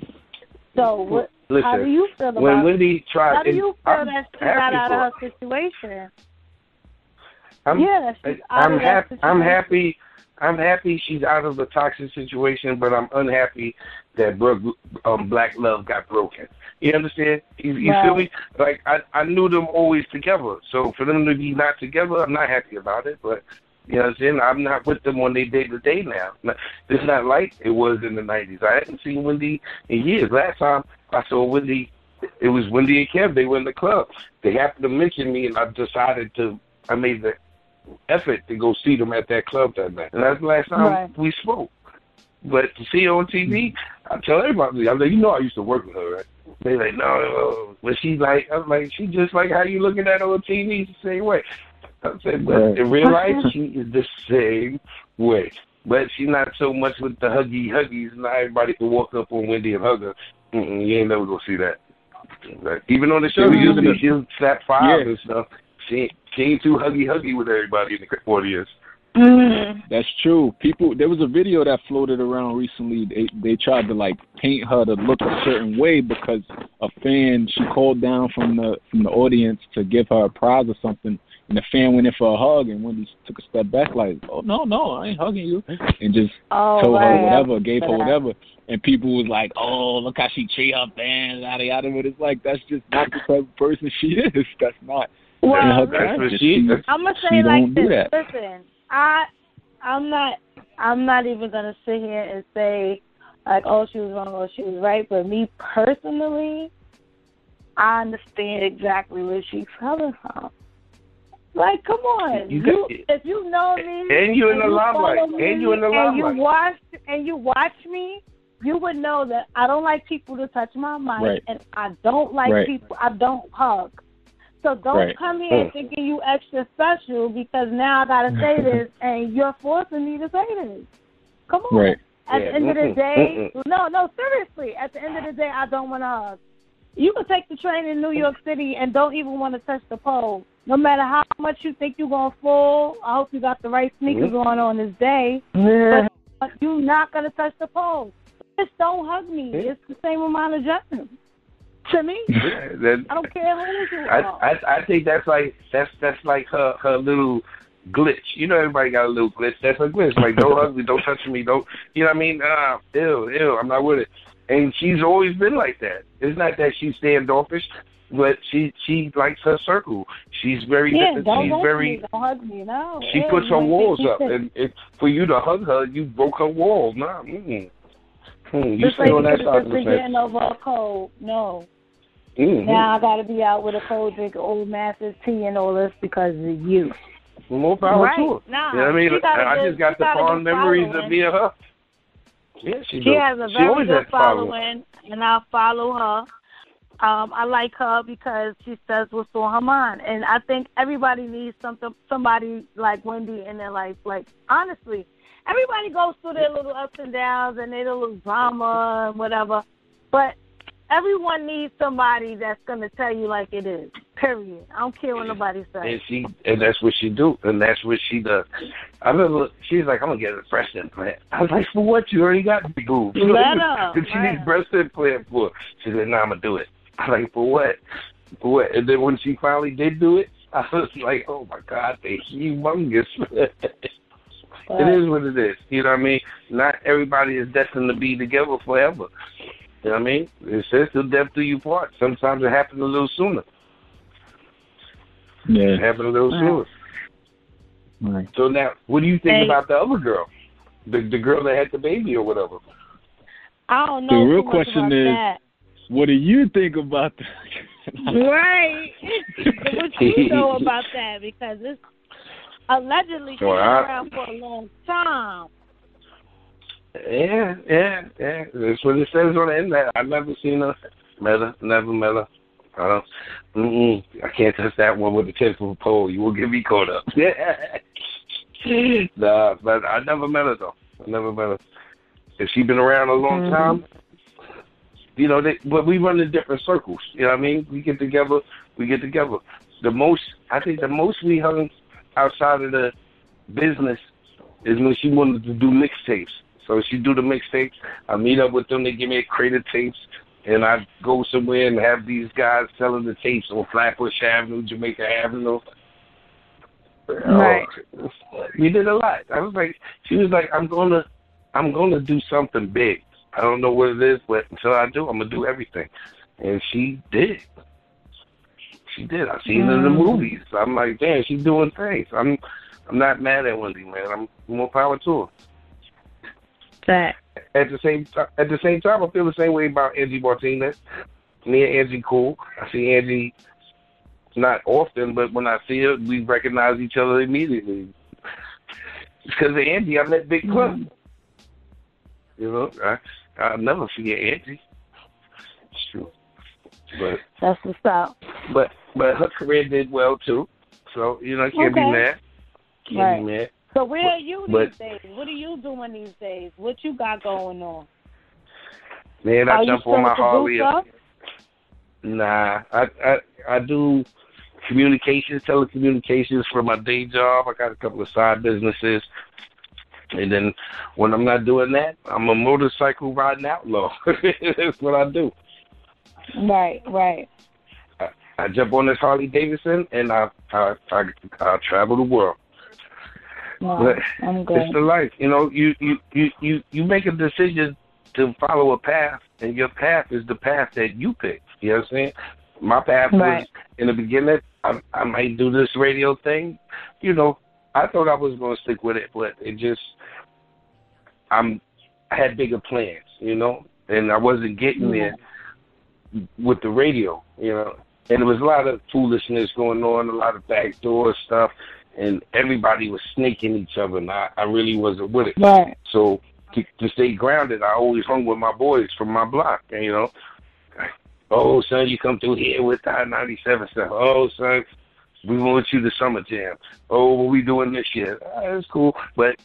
So what? Listen, how do you feel about when Wendy tried, how do you feel I'm that she got out of her situation? I'm, yeah, she's out I'm of that happy. I'm happy. I'm happy she's out of the toxic situation, but I'm unhappy that Brooke, um, Black Love got broken. You understand? You, you feel me? Like I, I knew them always together. So for them to be not together, I'm not happy about it. But you know what I'm saying? I'm not with them on their day to day now. It's not like it was in the '90s. I hadn't seen Wendy in years. Last time I saw Wendy, it was Wendy and Kev. They were in the club. They happened to mention me, and I decided to. I made the effort to go see them at that club that night. And that's the last time Right. we spoke. But to see her on TV, I tell everybody, I'm like, you know, I used to work with her, right? They like, no, no, but she's like, I'm like, she just like how you looking at her on TV, the same way. I said, but right. in real life, she is the same way. But she's not so much with the huggy huggies. Not everybody can walk up on Wendy and hug her. Mm-mm, you ain't never gonna see that. Like, even on the show, mm-hmm. usually she'll slap five yeah. and stuff. She she ain't too huggy huggy with everybody in the audience. Mm-hmm. That's true. People, there was a video that floated around recently. They they tried to like paint her to look a certain way because a fan she called down from the from the audience to give her a prize or something, and the fan went in for a hug, and Wendy took a step back like, "Oh no, no, I ain't hugging you," and just oh, told right. her whatever, gave her whatever, and people was like, "Oh, look how she treat her fans, yada yada." But it's like that's just not the type of person she is. That's not. Well, that's she, I'm gonna say like this. Listen, I I'm not I'm not even gonna sit here and say like, oh, she was wrong or she was right. But me personally, I understand exactly where she's coming from. Like, come on, you, you if you know me, and you in the limelight, and you in the limelight, and you watch and you watch me, you would know that I don't like people to touch my mic, right. and I don't like right. people. I don't hug. So don't right. come here thinking you extra special because now I gotta say this and you're forcing me to say this. Come on. Right. At yeah. the end of the day, no, no, seriously. At the end of the day, I don't want to hug. You can take the train in New York City and don't even want to touch the pole. No matter how much you think you're gonna fall, I hope you got the right sneakers mm-hmm. on on this day. Yeah. But you're not gonna touch the pole. Just don't hug me. It's the same amount of justice. To me, that, I don't care who you I, I I think that's like that's that's like her her little glitch. You know, everybody got a little glitch. That's a glitch. Like don't hug me, don't touch me, don't. You know what I mean? Uh, ew, ew. I'm not with it. And she's always been like that. It's not that she's standoffish, but she she likes her circle. She's very yeah, don't she's hug very me, don't hug me, no. She yeah, puts her walls up, and if for you to hug her, you broke her walls. Nah, mm. Hmm, you stay on that side of the fence. over a cold. No. Mm-hmm. Now I got to be out with a cold drink, old Masters tea, and all this because of you. More power right. to her. Nah, you know what I mean? I just got the fond memories following. of me and her. Yeah, she, she has a very good following, and I follow her. Um, I like her because she says what's on her mind, and I think everybody needs something, somebody like Wendy in their life. Like honestly, everybody goes through their little ups and downs and their little drama and whatever, but everyone needs somebody that's gonna tell you like it is. Period. I don't care what nobody says. And she and that's what she do, and that's what she does. I remember she's like, I'm gonna get a breast implant. I was like, for what? You already got big boobs. Let her. Because she needs breast implant for. She said, No, I'm gonna do it. I was like, for what? For what? And then when she finally did do it, I was like, oh my god, they humongous. it is what it is. You know what I mean? Not everybody is destined to be together forever. You know what I mean? It says till death do you part. Sometimes it happens a little sooner. Yeah. It happened a little sooner. Right. So now, what do you think hey. about the other girl? The the girl that had the baby or whatever? I don't know. The real question is, that. what do you think about that? right. what do you know about that? Because it's allegedly been around for a long time. Yeah, yeah, yeah. That's what it says on the internet. I've never seen her. Met her, never met her. I don't. Mm-mm, I can't touch that one with a ten foot pole. You will get me caught up. nah, but I never met her though. I never met her. If she been around a long mm-hmm. time, you know, they, but we run in different circles. You know what I mean? We get together. We get together. The most, I think, the most we hung outside of the business is when she wanted to do mixtapes. So she do the mixtapes. I meet up with them. They give me a crate of tapes, and I go somewhere and have these guys selling the tapes on Flatbush Avenue, Jamaica Avenue. Right. Uh, we did a lot. I was like, she was like, I'm gonna, I'm gonna do something big. I don't know what it is, but until I do, I'm gonna do everything. And she did. She did. I seen mm. her in the mm. movies. I'm like, damn, she's doing things. I'm, I'm not mad at Wendy, man. I'm more power to her that. At the same time, at the same time, I feel the same way about Angie Martinez. Me and Angie cool. I see Angie not often, but when I see her, we recognize each other immediately. Because of Angie, I met Big Pun. Mm-hmm. You know, I I'll never forget Angie. It's true. But that's what's up. But but her career did well too. So you know, I can't Okay. be mad. Can't Right. be mad. So where are you these But- days? What are you doing these days? What you got going on? Man, I are jump on my Harley. Nah, I I I do communications, telecommunications for my day job. I got a couple of side businesses. And then when I'm not doing that, I'm a motorcycle riding outlaw. That's what I do. Right, right. I jump on this Harley Davidson and I I I, I travel the world. No, But I'm It's good. the life. You know, you, you, you, you, you make a decision to follow a path and your path is the path that you pick. You know what I'm saying? My path Right. was in the beginning I I might do this radio thing. You know, I thought I was gonna stick with it, but it just I'm I had bigger plans, you know, and I wasn't getting there with the radio, you know. And there was a lot of foolishness going on, a lot of backdoor stuff, and everybody was snaking each other, and I, I really wasn't with it. Right. So to, to stay grounded, I always hung with my boys from my block, and, you know. Oh, son, you come through here with the I 97 stuff. Oh, son, we want you to summer jam. Oh, what we doing this year? Ah, that's cool, but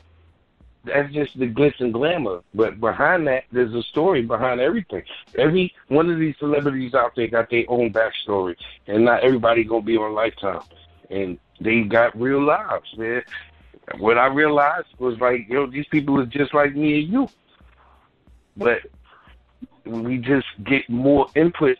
that's just the glitz and glamour. But behind that, there's a story behind everything. Every one of these celebrities out there got their own backstory, and not everybody gonna be on Lifetime. And they got real lives, man. What I realized was like, yo, these people are just like me and you, but we just get more input.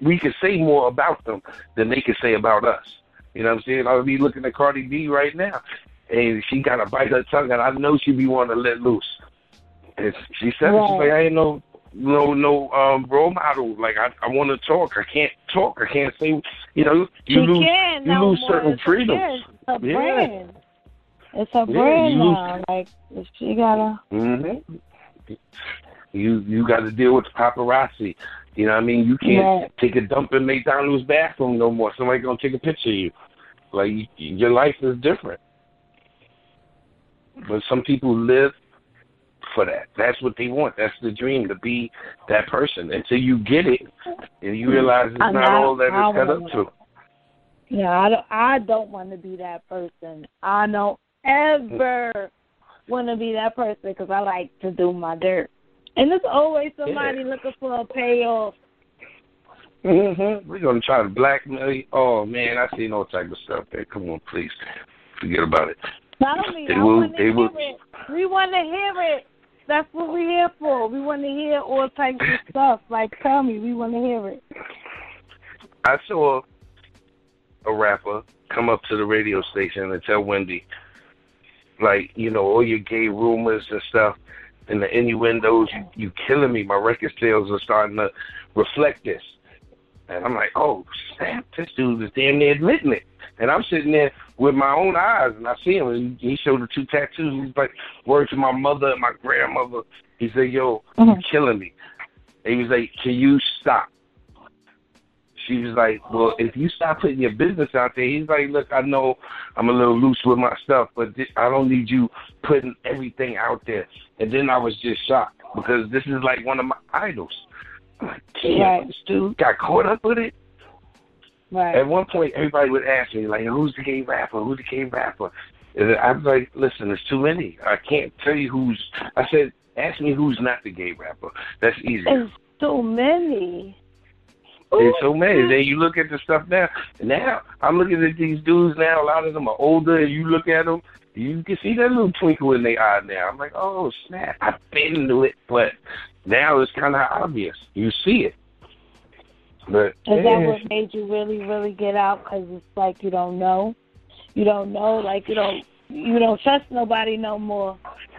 We can say more about them than they can say about us. You know what I'm saying? I'll be looking at Cardi B right now, and she got to bite her tongue, and I know she be wanting to let loose. And she said, Right. she's like, I ain't no, no, no um, role model. Like I, I want to talk. I can't talk. I can't say. You know, you she lose, you no lose more. certain It's a- freedoms. yeah, It's Yeah. brand. Yeah, brand now. Like she gotta. Mm-hmm. You you got to deal with the paparazzi. You know what I mean? You can't Right. take a dump in McDonald's bathroom no more. Somebody gonna take a picture of you. Like your life is different. But some people live for that. That's what they want. That's the dream to be that person. Until you get it, and you realize it's I'm not all that it's cut up to. Yeah, I don't. I don't want to be that person. I don't ever want to be that person because I like to do my dirt. And there's always somebody looking for a payoff. hmm We're gonna try to blackmail you. Oh man, I seen all type of stuff there. Come on, please, forget about it. Not only They I will- they will- it. We want to hear it. That's what we're here for. We want to hear all types of stuff. Like, tell me, we want to hear it. I saw a rapper come up to the radio station and tell Wendy, like, you know, all your gay rumors and stuff and the innuendos, you, you killing me. My record sales are starting to reflect this. And I'm like, oh, snap, this dude is damn near admitting it. And I'm sitting there with my own eyes, and I see him, and he showed the two tattoos. He's like, word to my mother and my grandmother. He said, yo, you're mm-hmm. killing me. And he was like, can you stop? She was like, "Well, if you stop putting your business out there," he's like, "Look, I know I'm a little loose with my stuff, but thi- I don't need you putting everything out there." And then I was just shocked because this is like one of my idols. I'm like, damn, Right. this dude got caught up with it. Right. At one point, everybody would ask me, like, "Who's the gay rapper? Who's the gay rapper?" And I'm like, "Listen, there's too many. I can't tell you who's." I said, "Ask me who's not the gay rapper. That's easy." There's so many. There's oh, so many. Then you look at the stuff now. Now I'm looking at these dudes now. A lot of them are older, and you look at them, you can see that little twinkle in their eye now. I'm like, oh snap! I've been to it, but now it's kind of obvious. You see it. But Is that what made you really, really get out? Because it's like you don't know, you don't know, like you don't, you don't trust nobody no more.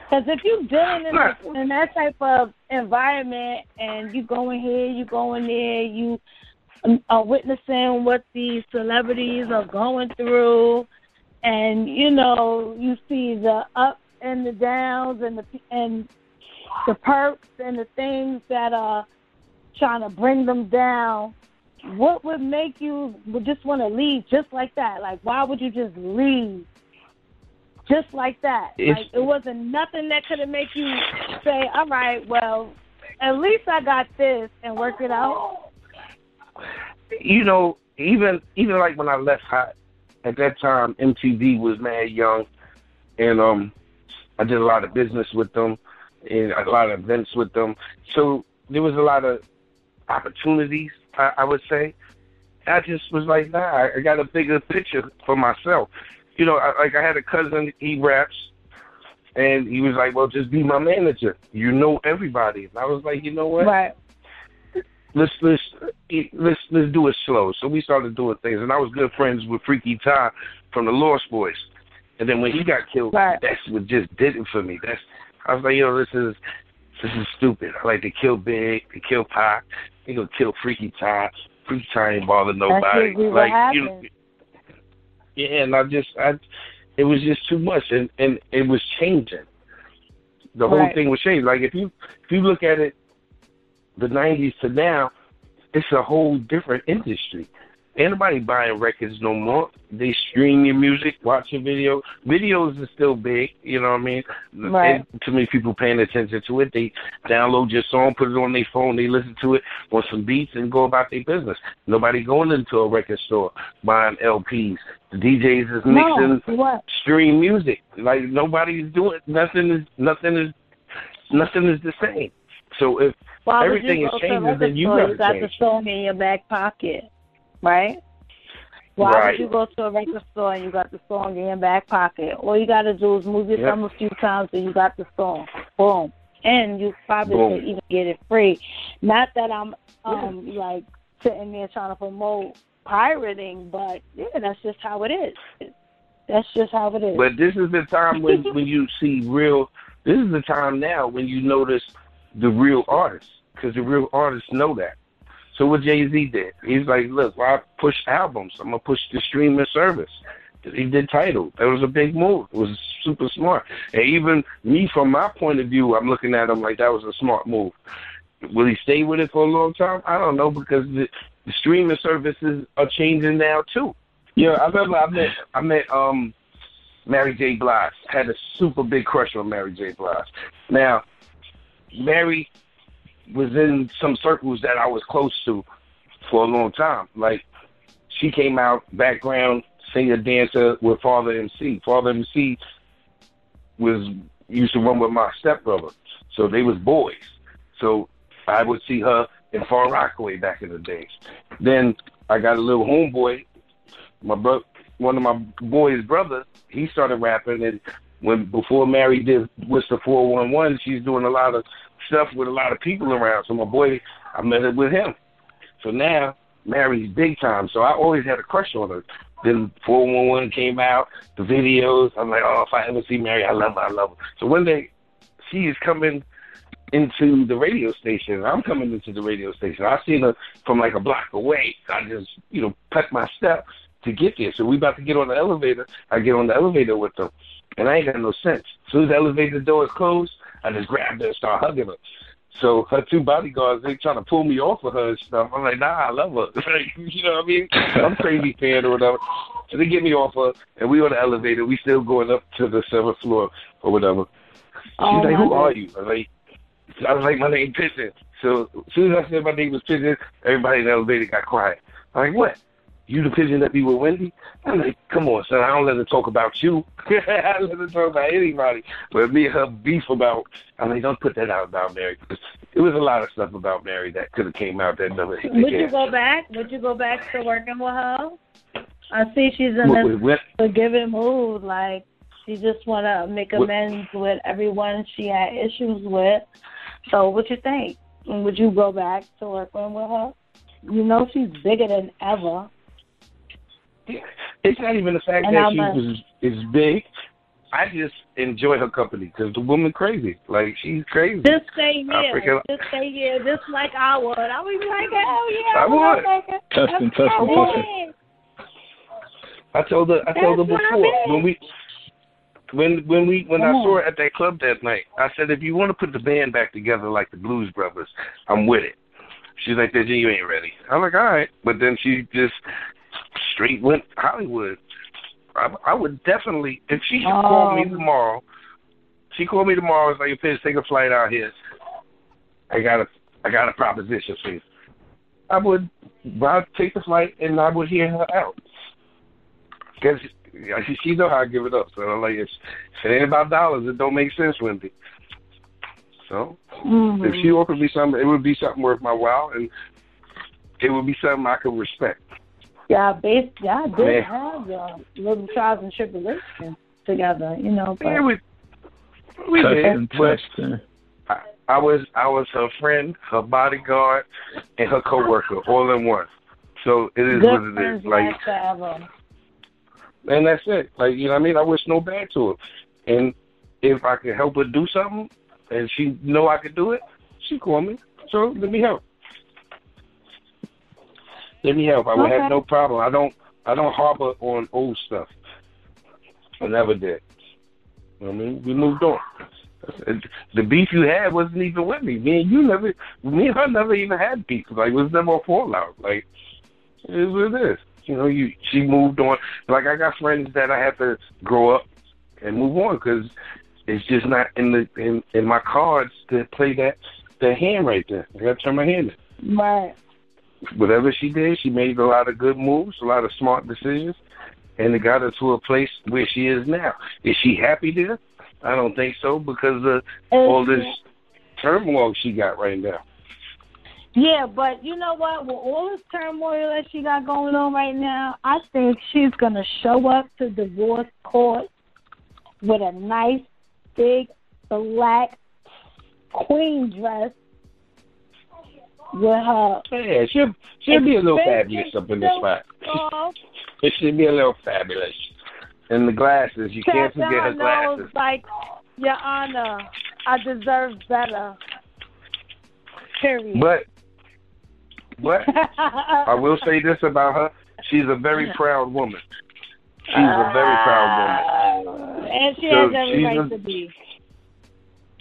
Because if you're dealing in, in that type of environment and you going here, you going there, you um, are witnessing what these celebrities are going through, and you know you see the ups and the downs and the and the perks and the things that are trying to bring them down, what would make you would just want to leave just like that? Like, why would you just leave just like that? It's- like, it wasn't nothing that could have made you say, all right, well, at least I got this and work it out. you know, even even like when I left Hot, at that time MTV was mad young, and um, I did a lot of business with them and a lot of events with them. So there was a lot of opportunities, I, I would say. I just was like, nah, I got a bigger picture for myself. You know, I, like I had a cousin, he raps, and he was like, well, just be my manager. You know everybody. And I was like, you know what? Right. let's let's let's let's do it slow. So we started doing things, and I was good friends with Freaky Tah from the Lost Boyz. And then when he got killed, Right. that's what just did it for me. That's I was like, yo, this is this is stupid. I like to kill Big, to kill Pac, they gonna kill Freaky Tah. Freaky Tah ain't bother nobody. like you know, yeah, and I just I it was just too much and and it was changing. The whole Right. thing was changing. Like if you if you look at it the nineties to now, it's a whole different industry. Ain't nobody buying records no more. They stream your music, watch your video. Videos are still big, you know what I mean? Right. And too many people paying attention to it. They download your song, put it on their phone, they listen to it on some beats and go about their business. Nobody going into a record store buying LPs. The DJs is mixing No, what? stream music. Like nobody's doing nothing is nothing is nothing is the same. So if Why Everything is to changing, then you store? gotta You got the song in your back pocket, right? Why Right. would you go to a record store and you got the song in your back pocket? All you got to do is move your Yep. thumb a few times and you got the song. Boom. And you probably Boom. could even get it free. Not that I'm um like sitting there trying to promote pirating, but yeah, that's just how it is. That's just how it is. But this is the time when when you see real. This is the time now when you notice the real artists because the real artists know that. So what Jay Z did, he's like, look, why push albums? I'm gonna push the streaming service. He did Tidal. That was a big move. It was super smart. And even me, from my point of view, I'm looking at him like that was a smart move. Will he stay with it for a long time? I don't know because the, the streaming services are changing now too. Yeah, I remember I met I met um Mary J. Blige. Had a super big crush on Mary J. Blige. Now, Mary was in some circles that I was close to for a long time. Like, she came out background singer dancer with Father MC. Father MC was used to run with my stepbrother, so they was boys. So I would see her in Far Rockaway back in the days. Then I got a little homeboy, my bro, one of my boys' brothers. He started rapping, and when before Mary did what's the four one one, she's doing a lot of stuff with a lot of people around. So my boy, I met it with him. So now Mary's big time. So I always had a crush on her. Then 411 came out, the videos. I'm like, oh, if I ever see Mary, I love her, I love her. So one day, she is coming into the radio station. I'm coming into the radio station. I seen her from like a block away. I just, you know, put my step to get there. So we about to get on the elevator. I get on the elevator with them, and I ain't got no sense. As soon as the elevator door is closed, I just grabbed her and start hugging her. So her two bodyguards, they trying to pull me off of her and stuff. I'm like, nah, I love her. Like, you know what I mean? I'm crazy fan or whatever. So they get me off her, and we on the elevator. We still going up to the seventh floor or whatever. She's Oh, like, who God. are you? I was like, I was like, my name Pigeon. So as soon as I said my name was Pigeon, everybody in the elevator got quiet. I'm like, what? You the pigeon that be with Wendy? I'm like, come on, son. I don't let her talk about you. I don't let her talk about anybody. But me and her beef about, I'm like, don't put that out about Mary. 'Cause It was a lot of stuff about Mary that could have came out that never hit Would you go back? Would you go back to working with her? I see she's in What- this what- forgiving mood. Like she just want to make What- amends with everyone she had issues with. So what you think? Would you go back to working with her? You know she's bigger than ever. It's not even the fact And that I'm she a- was is big. I just enjoy her company because the woman crazy. Like she's crazy. Just stay I here. freaking- Just stay here. Just like I would. I would be like, hell yeah. I would. motherfucker. Testing, That's testing, I testing. I told her. I told her That's what I before mean. when we when when we when I on. saw her at that club that night. I said, if you want to put the band back together like the Blues Brothers, I'm with it. She's like, "Then you ain't ready." I'm like, "All right," but then she just straight went Hollywood. I, I would definitely if she should call me Um. tomorrow. She called me tomorrow. It's like, "Pitch, take a flight out here. I got a I got a proposition for you." I would I'd take the flight and I would hear her out. Cause she, she know how I give it up. So I'm like, if, if it ain't about dollars, it don't make sense, Wendy. So Mhm. if she offered me something, it would be something worth my while, and it would be something I could respect. Yeah, base, yeah, I did Man. have uh, little trials and tribulations together, you know. But Yeah, we we Testing, did, but. I, I was I was her friend, her bodyguard, and her coworker all in one. So it is good what it friends is. Like, forever. and that's it. Like you know, what I mean, I wish no bad to her. And if I could help her do something, and she know I could do it, she call me. So let me help. Let me help. I would Okay. have no problem. I don't. I don't harbor on old stuff. I never did. You know what I mean, we moved on. The beef you had wasn't even with me. Me and you never, me and her never even had beef. Like it was never a fallout. Like it is what it is. You know, you she moved on. Like I got friends that I have to grow up and move on because it's just not in the in in my cards to play that that hand right there. I got to turn my hand in. Right. Whatever she did, she made a lot of good moves, a lot of smart decisions, and it got her to a place where she is now. Is she happy there? I don't think so because of all this turmoil she got right now. Yeah, but you know what? With all this turmoil that she got going on right now, I think she's gonna show up to divorce court with a nice big black queen dress with uh, her Yeah, she'll she'll be a little fabulous up in this spot. It should be a little fabulous. And the glasses, you can't forget her glasses. like, Your Honor, I deserve better. Period. But but I will say this about her: she's a very proud woman. She's a very proud woman, uh, And she So has every right a- to be.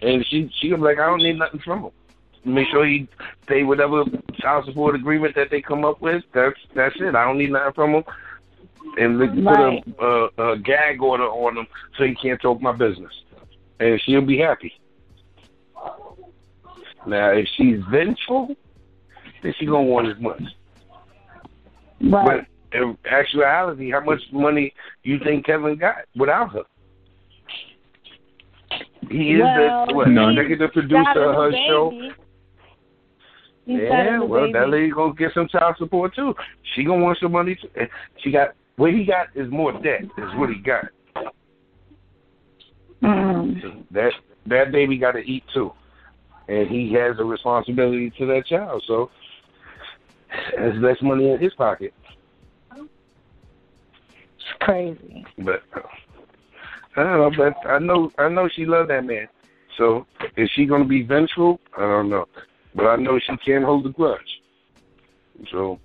and she she gonna like, I don't need nothing from him. Make sure he pay whatever child support agreement that they come up with. That's that's it. I don't need nothing from him. And they Right. put a, a, a gag order on him so he can't talk my business, and she'll be happy. Now, if she's vengeful, then she gonna want as much. Right. But in actuality, how much money you think Kevin got without her? He is well, the what, executive producer of her baby. show. He's Yeah, well, baby. that lady gonna get some child support too. She gonna want some money. Too. She got what he got is more debt. Is what he got. Mm. That that baby got to eat too, and he has a responsibility to that child. So there's less money in his pocket. It's crazy. But I don't know. But I know I know she loved that man. So is she gonna be vengeful? I don't know. But I know she can't hold a grudge. So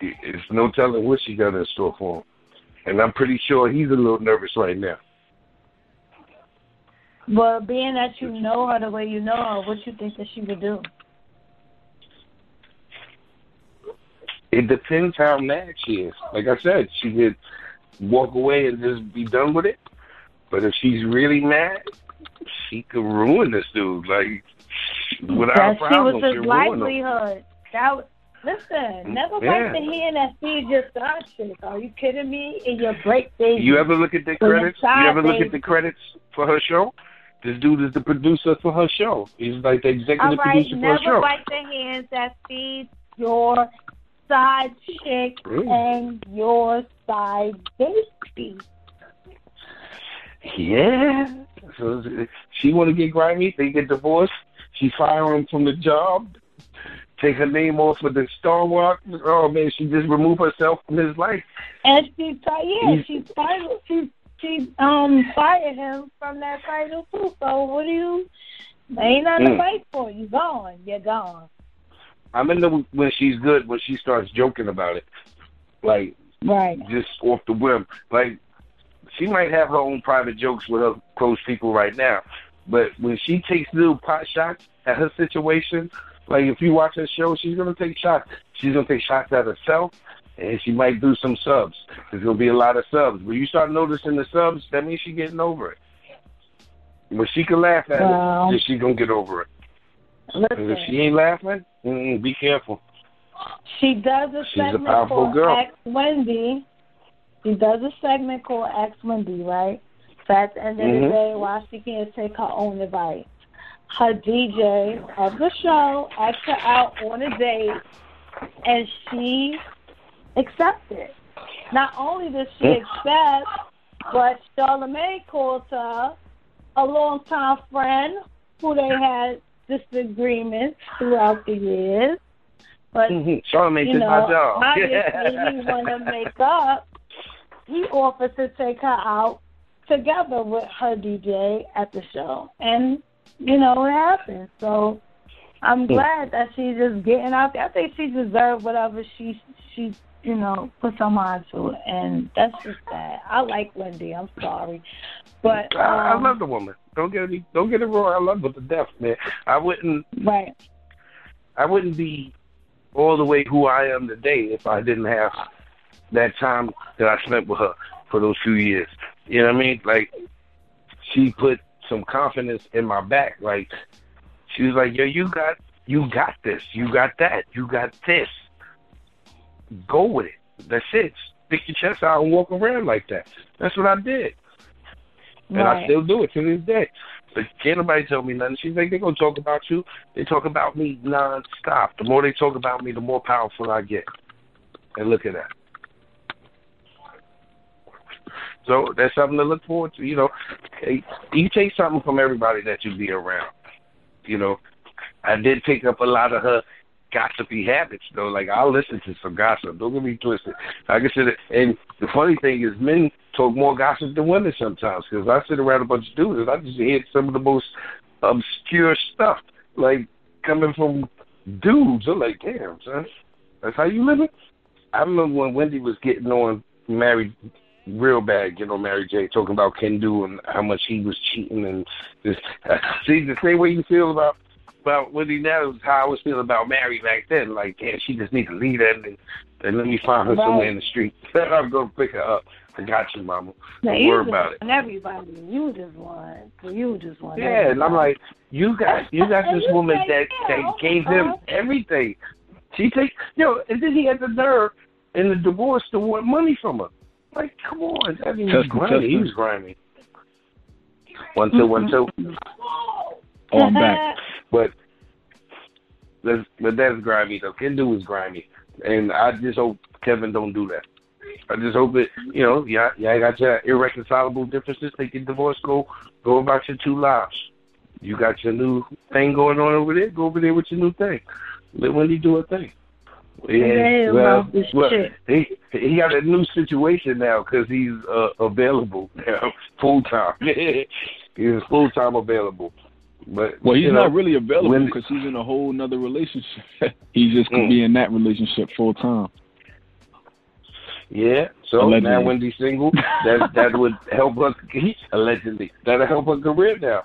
it's no telling what she got in store for him. And I'm pretty sure he's a little nervous right now. But being that you know her the way you know her, what you think that she would do? It depends how mad she is. Like I said, she could walk away and just be done with it. But if she's really mad, she could ruin this dude. Like without that she problem, was his she'll ruin him. livelihood. That was, listen, never Yeah. bite the hand that feeds your side chick. Are you kidding me? And your break baby. You ever look at the credits? You ever look at the credits for her show? This dude is the producer for her show. He's like the executive right, producer for her never show. bite the hands that feed your side chick Mm. and your side baby. Yeah. So she want to get grimy. They get divorced. She fired him from the job. Take her name off of the Star Wash. Oh man, she just removed herself from his life. And she, yeah, He's- she fired, she, she um fired him from that title too. So what do you? Ain't nothing to Mm. fight for. You gone. You're gone. I'm in the when she's good when she starts joking about it, like Right. just off the whim. Like she might have her own private jokes with her close people right now, but when she takes little pot shots at her situation, like if you watch her show, she's gonna take shots. She's gonna take shots at herself, and she might do some subs. There's gonna be a lot of subs. When you start noticing the subs, that means she's getting over it. When she can laugh at Wow. it, she's gonna get over it. Listen, if she ain't laughing, mm, be careful. she does a She's a powerful for girl. Ask Wendy. she does a segment called Ask Wendy, right? So at the end of Mhm. the day, while she can't take her own advice, her DJ of the show asked her out on a date, and she accepted. Not only did she accept, but Charlamagne called her a longtime friend who they had disagreements throughout the years. But Mhm. Charlamagne you did know, my job. obviously he want to make up. He offered to take her out together with her DJ at the show, and you know it happened. So I'm Hmm. glad that she's just getting out there. I think she deserved whatever she she you know put her mind to, and that's just sad. I like Wendy. I'm sorry, but I, I um, love the woman. Don't get me. Don't get it wrong. I love her to death, man. I wouldn't. right. I wouldn't be all the way who I am today if I didn't have that time that I spent with her for those few years. You know what I mean? Like she put some confidence in my back. Like she was like, "Yo, you got, you got this. You got that. You got this. Go with it. That's it. Stick your chest out and walk around like that." That's what I did, and I still do it to this day. But can't nobody tell me nothing. She's like, they're gonna talk about you. They talk about me nonstop. The more they talk about me, the more powerful I get. And look at that. So that's something to look forward to. You know, you take something from everybody that you be around. You know, I did pick up a lot of her gossipy habits though. Like I'll listen to some gossip. Don't get me twisted. Like I said, and the funny thing is, men talk more gossip than women sometimes. Because I sit around a bunch of dudes, and I just hear some of the most obscure stuff, like coming from dudes. I'm like, damn, son, that's how you living. I remember when Wendy was getting on married real bad, getting on Mary J, talking about Kendu and how much he was cheating and this. See, the same way you feel about about Wendy now is how I was feeling about Mary back then. Like, damn, she just need to leave that and, and let me find her Right. somewhere in the street. I'm gonna pick her up. I got you, mama. Now, Don't worry about it. want everybody. You just want. You just want. Yeah, and I'm like, you got you got this You woman that that gave him everything. She take yo, and then he had the nerve in the divorce to want money from her. Like, come on, that means Testing, grimy. He testing. was grimy. One two one two. Oh, I'm back. But that's but that's grimy though. Kendu is grimy, and I just hope Kevin don't do that. I just hope it. You know, yeah, yeah. I got your irreconcilable differences. Take your divorce. Go, go about your two lives. You got your new thing going on over there. Go over there with your new thing. Let Wendy do her thing. Yeah, well, this well, shit. he he got a new situation now because he's uh, available now, full time. he's full time available. But Well, he's you know, not really available because he's in a whole nother relationship. he just could Mm. be in that relationship full time. Yeah. So Allegedly. now Wendy's single. That that would help her allegedly. That'll help her career now.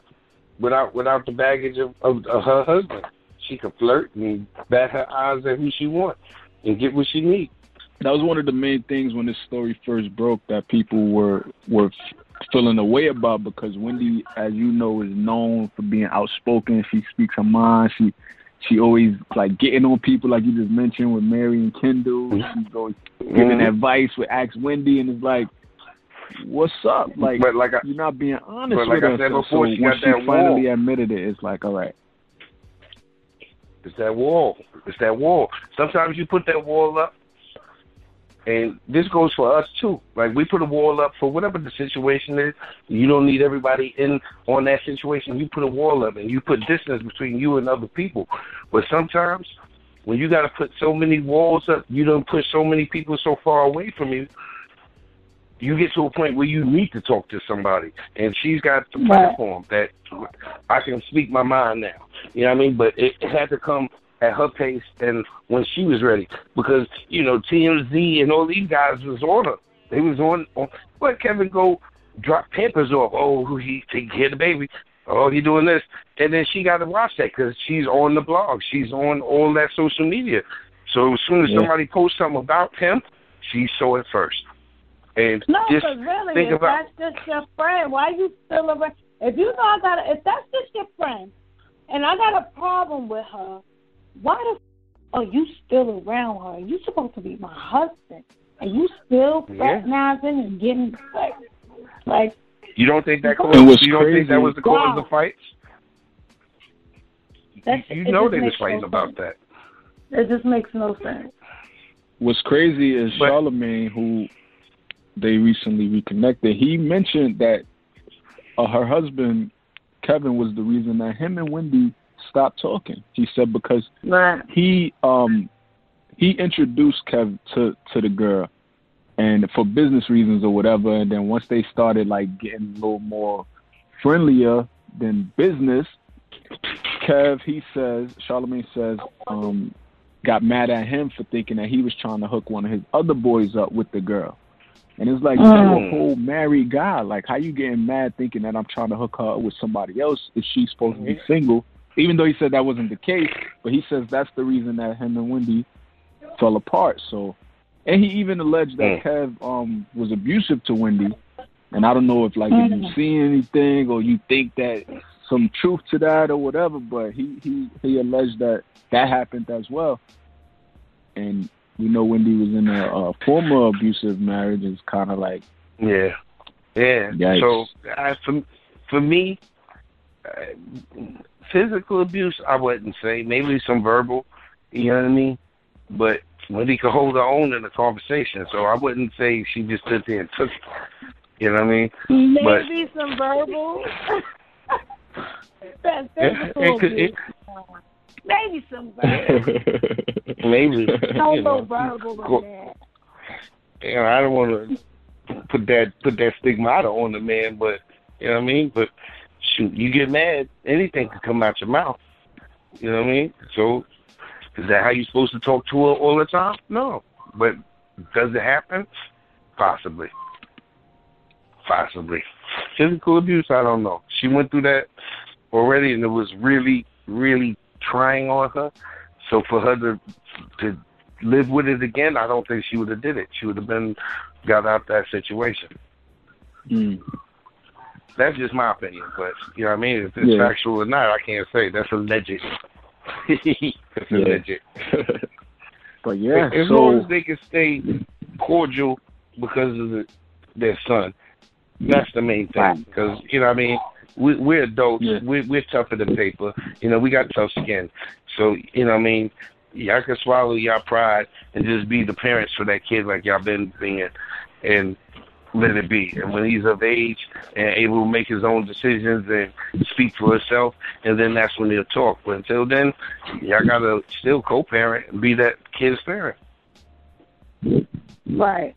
Without without the baggage of, of, of her husband, she can flirt and bat her eyes at who she wants and get what she needs. That was one of the main things when this story first broke that people were were feeling a way about because Wendy, as you know, is known for being outspoken. She speaks her mind. She she always like getting on people like you just mentioned with Mary and Kendu. She's always giving Mhm. advice with Ask Wendy and it's like, what's up? Like but like I, you're not being honest but like with I said before, so she when she finally admitted it, it's like, all right. It's that wall. It's that wall. Sometimes you put that wall up, and this goes for us too. Like we put a wall up for whatever the situation is. You don't need everybody in on that situation. You put a wall up, and you put distance between you and other people. But sometimes, when you got to put so many walls up, you don't put so many people so far away from you. You get to a point where you need to talk to somebody, and she's got the platform that I can speak my mind now. You know what I mean? But it had to come at her pace and when she was ready. Because, you know, TMZ and all these guys was on her. They was on, on let Kevin go drop Pampers off. Oh, he take care of the baby. Oh, he doing this. And then she got to watch that because she's on the blog. She's on all that social media. So as soon as Yeah. somebody posts something about him, she saw it first. And No, just because really, think if about that's just your friend, why are you still around? If you know I got, a, if that's just your friend, and I got a problem with her, why the f- are you still around her? You supposed to be my husband. and you still Yeah. fraternizing and getting like, like You don't think that It caused? was You don't think that was the cause of the fights? That's- you it know they was makes no fighting about sense. that. it just makes no sense. What's crazy is But- Charlamagne, who they recently reconnected. He mentioned that uh, her husband Kevin was the reason that him and Wendy stopped talking. He said because Right. he um he introduced Kev to to the girl and for business reasons or whatever and then once they started like getting a little more friendlier than business Kev he says Charlamagne says um got mad at him for thinking that he was trying to hook one of his other boys up with the girl and it's like you're Mm. a whole married guy like how you getting mad thinking that I'm trying to hook her up with somebody else if she's supposed to be single even though he said that wasn't the case, but he says that's the reason that him and Wendy fell apart. So, and he even alleged that Mm. Kev um was abusive to Wendy, and I don't know if like if you Mhm. see anything or you think that some truth to that or whatever, but he he he alleged that that happened as well, and we know Wendy was in a, a former abusive marriage. It's kind of like Yeah, yeah. Yikes. So I, for for me, uh, physical abuse I wouldn't say. Maybe some verbal. You know what I mean? But Wendy could hold her own in a conversation, so I wouldn't say she just stood there and took. It. You know what I mean? But- Maybe some verbal. That's It, physical it could, abuse. it, Maybe some verbal. maybe. No you know. verbal than that. you know, I don't want to put that put that stigmata on the man, but you know what I mean. But shoot, you get mad, anything can come out your mouth. You know what I mean? So, is that how you're supposed to talk to her all the time? No, but does it happen? Possibly. Possibly. Physical abuse, I don't know. She went through that already, and it was really, really trying on her. So for her to to live with it again, I don't think she would have did it. She would have been got out that situation. Mm. That's just my opinion, but you know what I mean. If it's Yeah. factual or not, I can't say. That's alleged. That's Yeah. alleged. but yeah, as so long as they can stay cordial because of the, their son, that's the main thing. Because you know what I mean. We, we're adults. Yeah. We, we're tougher than paper. You know, we got tough skin. So you know what I mean. Y'all can swallow y'all pride and just be the parents for that kid like y'all been being, and let it be. And when he's of age and able to make his own decisions and speak for himself, and then that's when he'll talk. But until then, y'all gotta still co-parent and be that kid's parent. Right.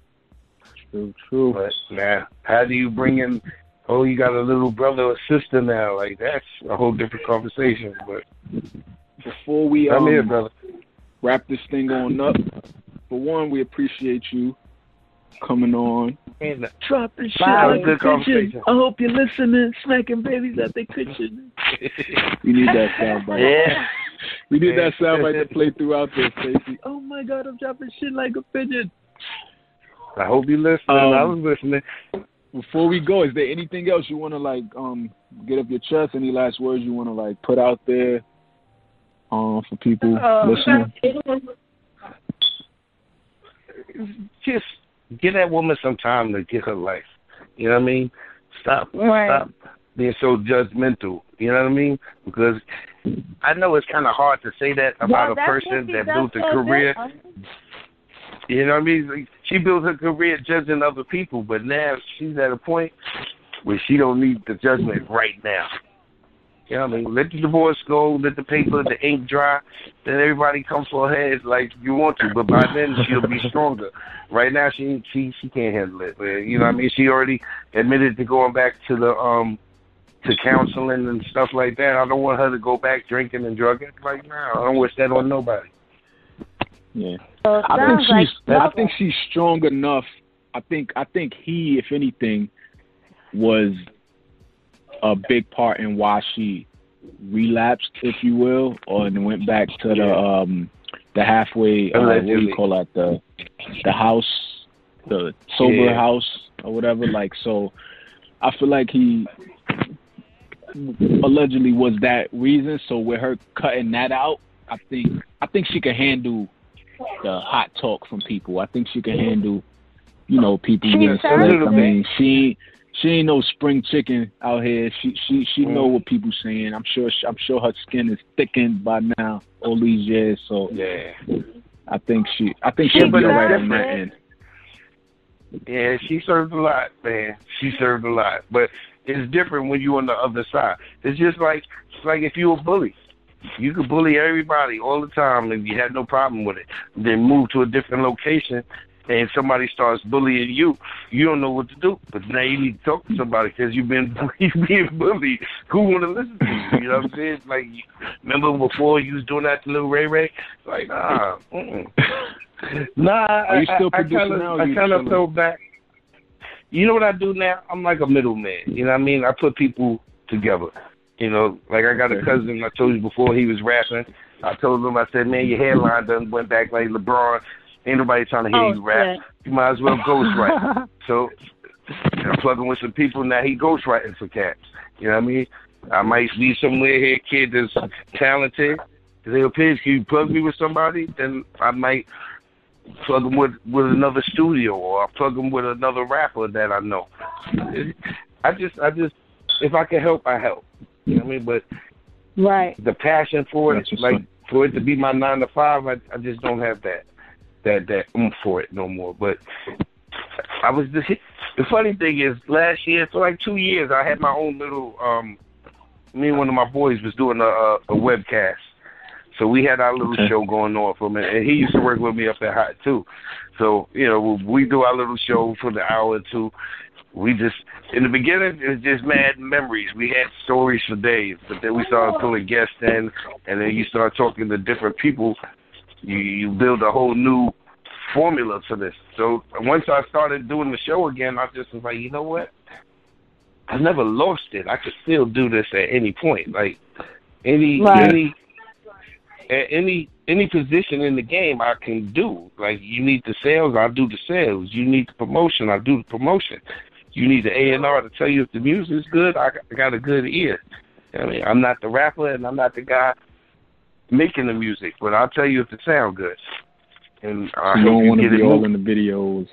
true, true. But man, how do you bring in? Oh, you got a little brother or sister now. Like that's a whole different conversation. But Before we um, here, brother. wrap this thing on up, for one, we appreciate you coming on. And Dropping shit Bye. like Good the conversation. kitchen. I hope you're listening. Smacking babies at the kitchen. We need that soundbite. yeah, We need that soundbite to play throughout this, Stacey. Oh my God, I'm dropping shit like a pigeon. I hope you listening. Um, I was listening. Before we go, is there anything else you want to like um get up your chest? Any last words you want to like put out there um for people Uh, listening? Just give that woman some time to get her life. You know what I mean? Stop. Right. Stop being so judgmental. You know what I mean? Because I know it's kind of hard to say that about Well, a person that does built a so career. good. You know what I mean? She built her career judging other people, but now she's at a point where she don't need the judgment right now. You know what I mean? Let the divorce go, let the paper, the ink dry, then everybody comes for her head like you want to. But by then she'll be stronger. Right now she she she can't handle it. You know what I mean? She already admitted to going back to the um to counseling and stuff like that. I don't want her to go back drinking and drugging. Like, no, I don't wish that on nobody. Yeah. So I think sounds like she's I think she's strong enough. I think I think he, if anything, was a big part in why she relapsed, if you will, or and went back to the um the halfway uh, what do you call that the the house the sober Yeah. house or whatever. Like so, I feel like he allegedly was that reason. So with her cutting that out, I think I think she can handle the hot talk from people. I think she can handle, you know, people She getting slick. I mean, she she ain't no spring chicken out here. She she she Mm. know what people saying. I'm sure I'm sure her skin is thickened by now all these years. So Yeah. I think she I think She she'll be all right deserves on that end. Yeah, she served a lot, man. She served a lot, but it's different when you're on the other side. It's just like it's like if you're a bully, you could bully everybody all the time and you had no problem with it. Then move to a different location, and somebody starts bullying you, you don't know what to do. But now you need to talk to somebody because you've been you've been bullied. Who want to listen to you? You know what I'm saying? Like, remember before you was doing that to Lil Ray Ray? Like, nah. Mm-mm. Nah, Are you still I, I producing kinda, now or I you kind of chilling? fell back. You know what I do now? I'm like a middleman. You know what I mean? I put people together. You know, like I got a cousin. I told you before he was rapping. I told him, I said, man, your hairline done went back like LeBron. Ain't nobody trying to hear Oh, you rap. You might as well ghostwrite. so I'm plugging with some people now. He ghostwriting for cats. You know what I mean? I might be somewhere here, kid that's talented. They'll pitch. Can you plug me with somebody? Then I might plug them with with another studio, or I plug them with another rapper that I know. I just, I just, if I can help, I help. You know what I mean? But right. the passion for it, like for it to be my nine to five, I, I just don't have that that that oomph for it no more. But I was just the funny thing is last year for like two years I had my own little um me and one of my boys was doing a a, a webcast. So we had our little Okay. show going on for a minute, and he used to work with me up at Hot too. So you know, we do our little show for the hour or two. We just in the beginning it was just mad memories. We had stories for days, but then we started pulling guests in, and then you start talking to different people. You you build a whole new formula to this. So once I started doing the show again, I just was like, you know what? I never lost it. I could still do this at any point. Like any Right. any at any any position in the game I can do. Like you need the sales, I do the sales. You need the promotion, I do the promotion. You need the A and R to tell you if the music's good. I got, I got a good ear. I mean, I'm not the rapper and I'm not the guy making the music, but I'll tell you if it sound good. And I You don't want to be it. all in the videos.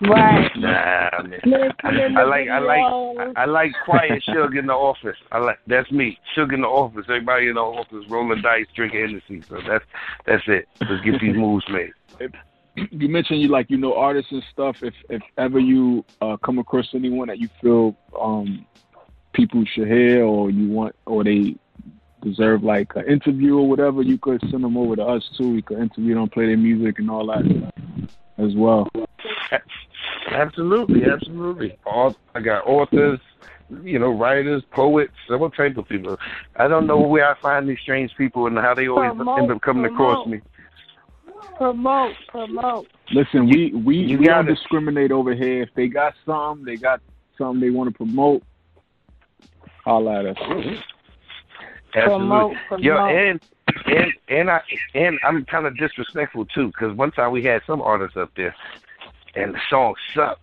Right. Nah, man. I like I like. I, I like quiet Suge in the office. I like that's me. Suge in the office. Everybody in the office rolling dice, drinking Hennessy. So that's that's it. Let's get these moves made. You mentioned you like you know artists and stuff. If if ever you uh, come across anyone that you feel um, people should hear or you want or they deserve like an interview or whatever, you could send them over to us too. We could interview them, play their music and all that as well. Absolutely, absolutely. All I got authors, you know, writers, poets, all type of people. I don't know where I find these strange people and how they always Promote, end up coming across me. Promote, promote. Listen, we we, You we got don't discriminate over here. If they got something, they got something they want to promote. Holla at us. Mm-hmm. Absolutely. Promote, promote. Yo, and and and I and I'm kind of disrespectful too, because one time we had some artists up there, and the song sucked.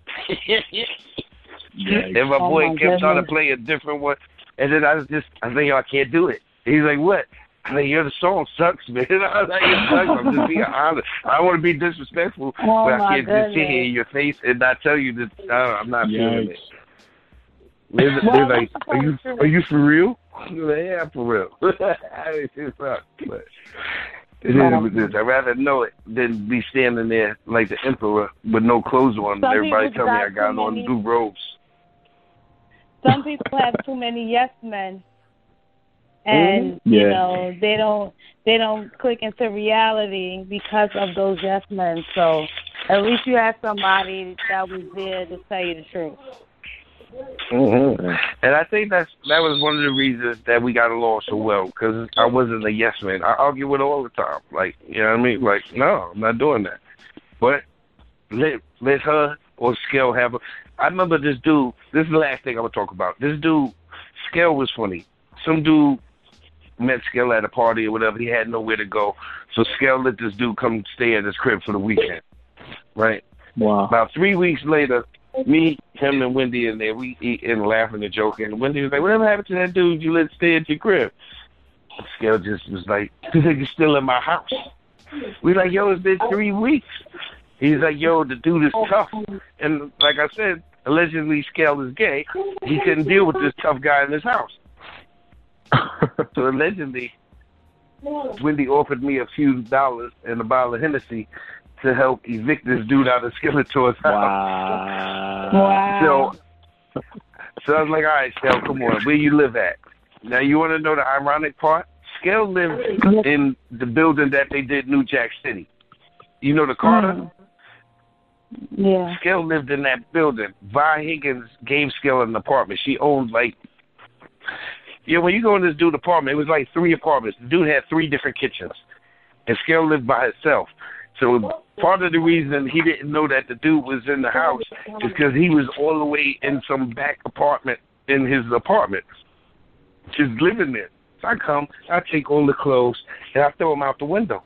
Yeah, and my Oh, boy my kept trying to play a different one, and then I was just, I think, yo, I can't do it. He's like, what? I think, yo, song sucks, man. I was like, it sucks. I'm just being honest. I don't want to be disrespectful, Oh, but I can't just sit here in your face and not tell you that uh, I'm not feeling Yikes. it. They're, Well, they're like, are you are you for real? I'm like, yeah, I'm for real. it sucks, but it is what it is. I'd rather know it than be standing there like the emperor with no clothes on. Some everybody people tell me I got too on many- blue robes. Some people have too many yes men, and Mhm. you know they don't they don't click into reality because of those yes men. So at least you had somebody that was there to tell you the truth. Mm-hmm. And I think that's that was one of the reasons that we got along so well because I wasn't a yes man. I argue with her all the time. Like you know what I mean? Like no, I'm not doing that. But let let her or Scale have a. I remember this dude. This is the last thing I'm gonna talk about. This dude, Scale was funny. Some dude met Scale at a party or whatever. He had nowhere to go, so Scale let this dude come stay at his crib for the weekend. Right. Wow. About three weeks later, me, him, and Wendy in there, we eating and laughing and joking. And Wendy was like, "Whatever happened to that dude you let stay at your crib?" Scale just was like, "This nigga's still in my house." We like, yo, it's been three weeks. He's like, yo, the dude is tough. And like I said, allegedly Scale is gay. He couldn't deal with this tough guy in his house. so allegedly, Wendy offered me a few dollars and a bottle of Hennessy to help evict this dude out of Skeletor's house. Wow. Wow. So, so I was like, all right, Scale, come on, where you live at? Now you want to know the ironic part? Scale lived in the building that they did New Jack City. You know the Carter? Mm. Yeah. Scale lived in that building. Vi Higgins gave Scale an apartment. She owned like yeah, when you go in this dude's apartment, it was like three apartments. The dude had three different kitchens. And Scale lived by himself. So part of the reason he didn't know that the dude was in the house is because he was all the way in some back apartment in his apartment, just living there. So I come, I take all the clothes, and I throw them out the window.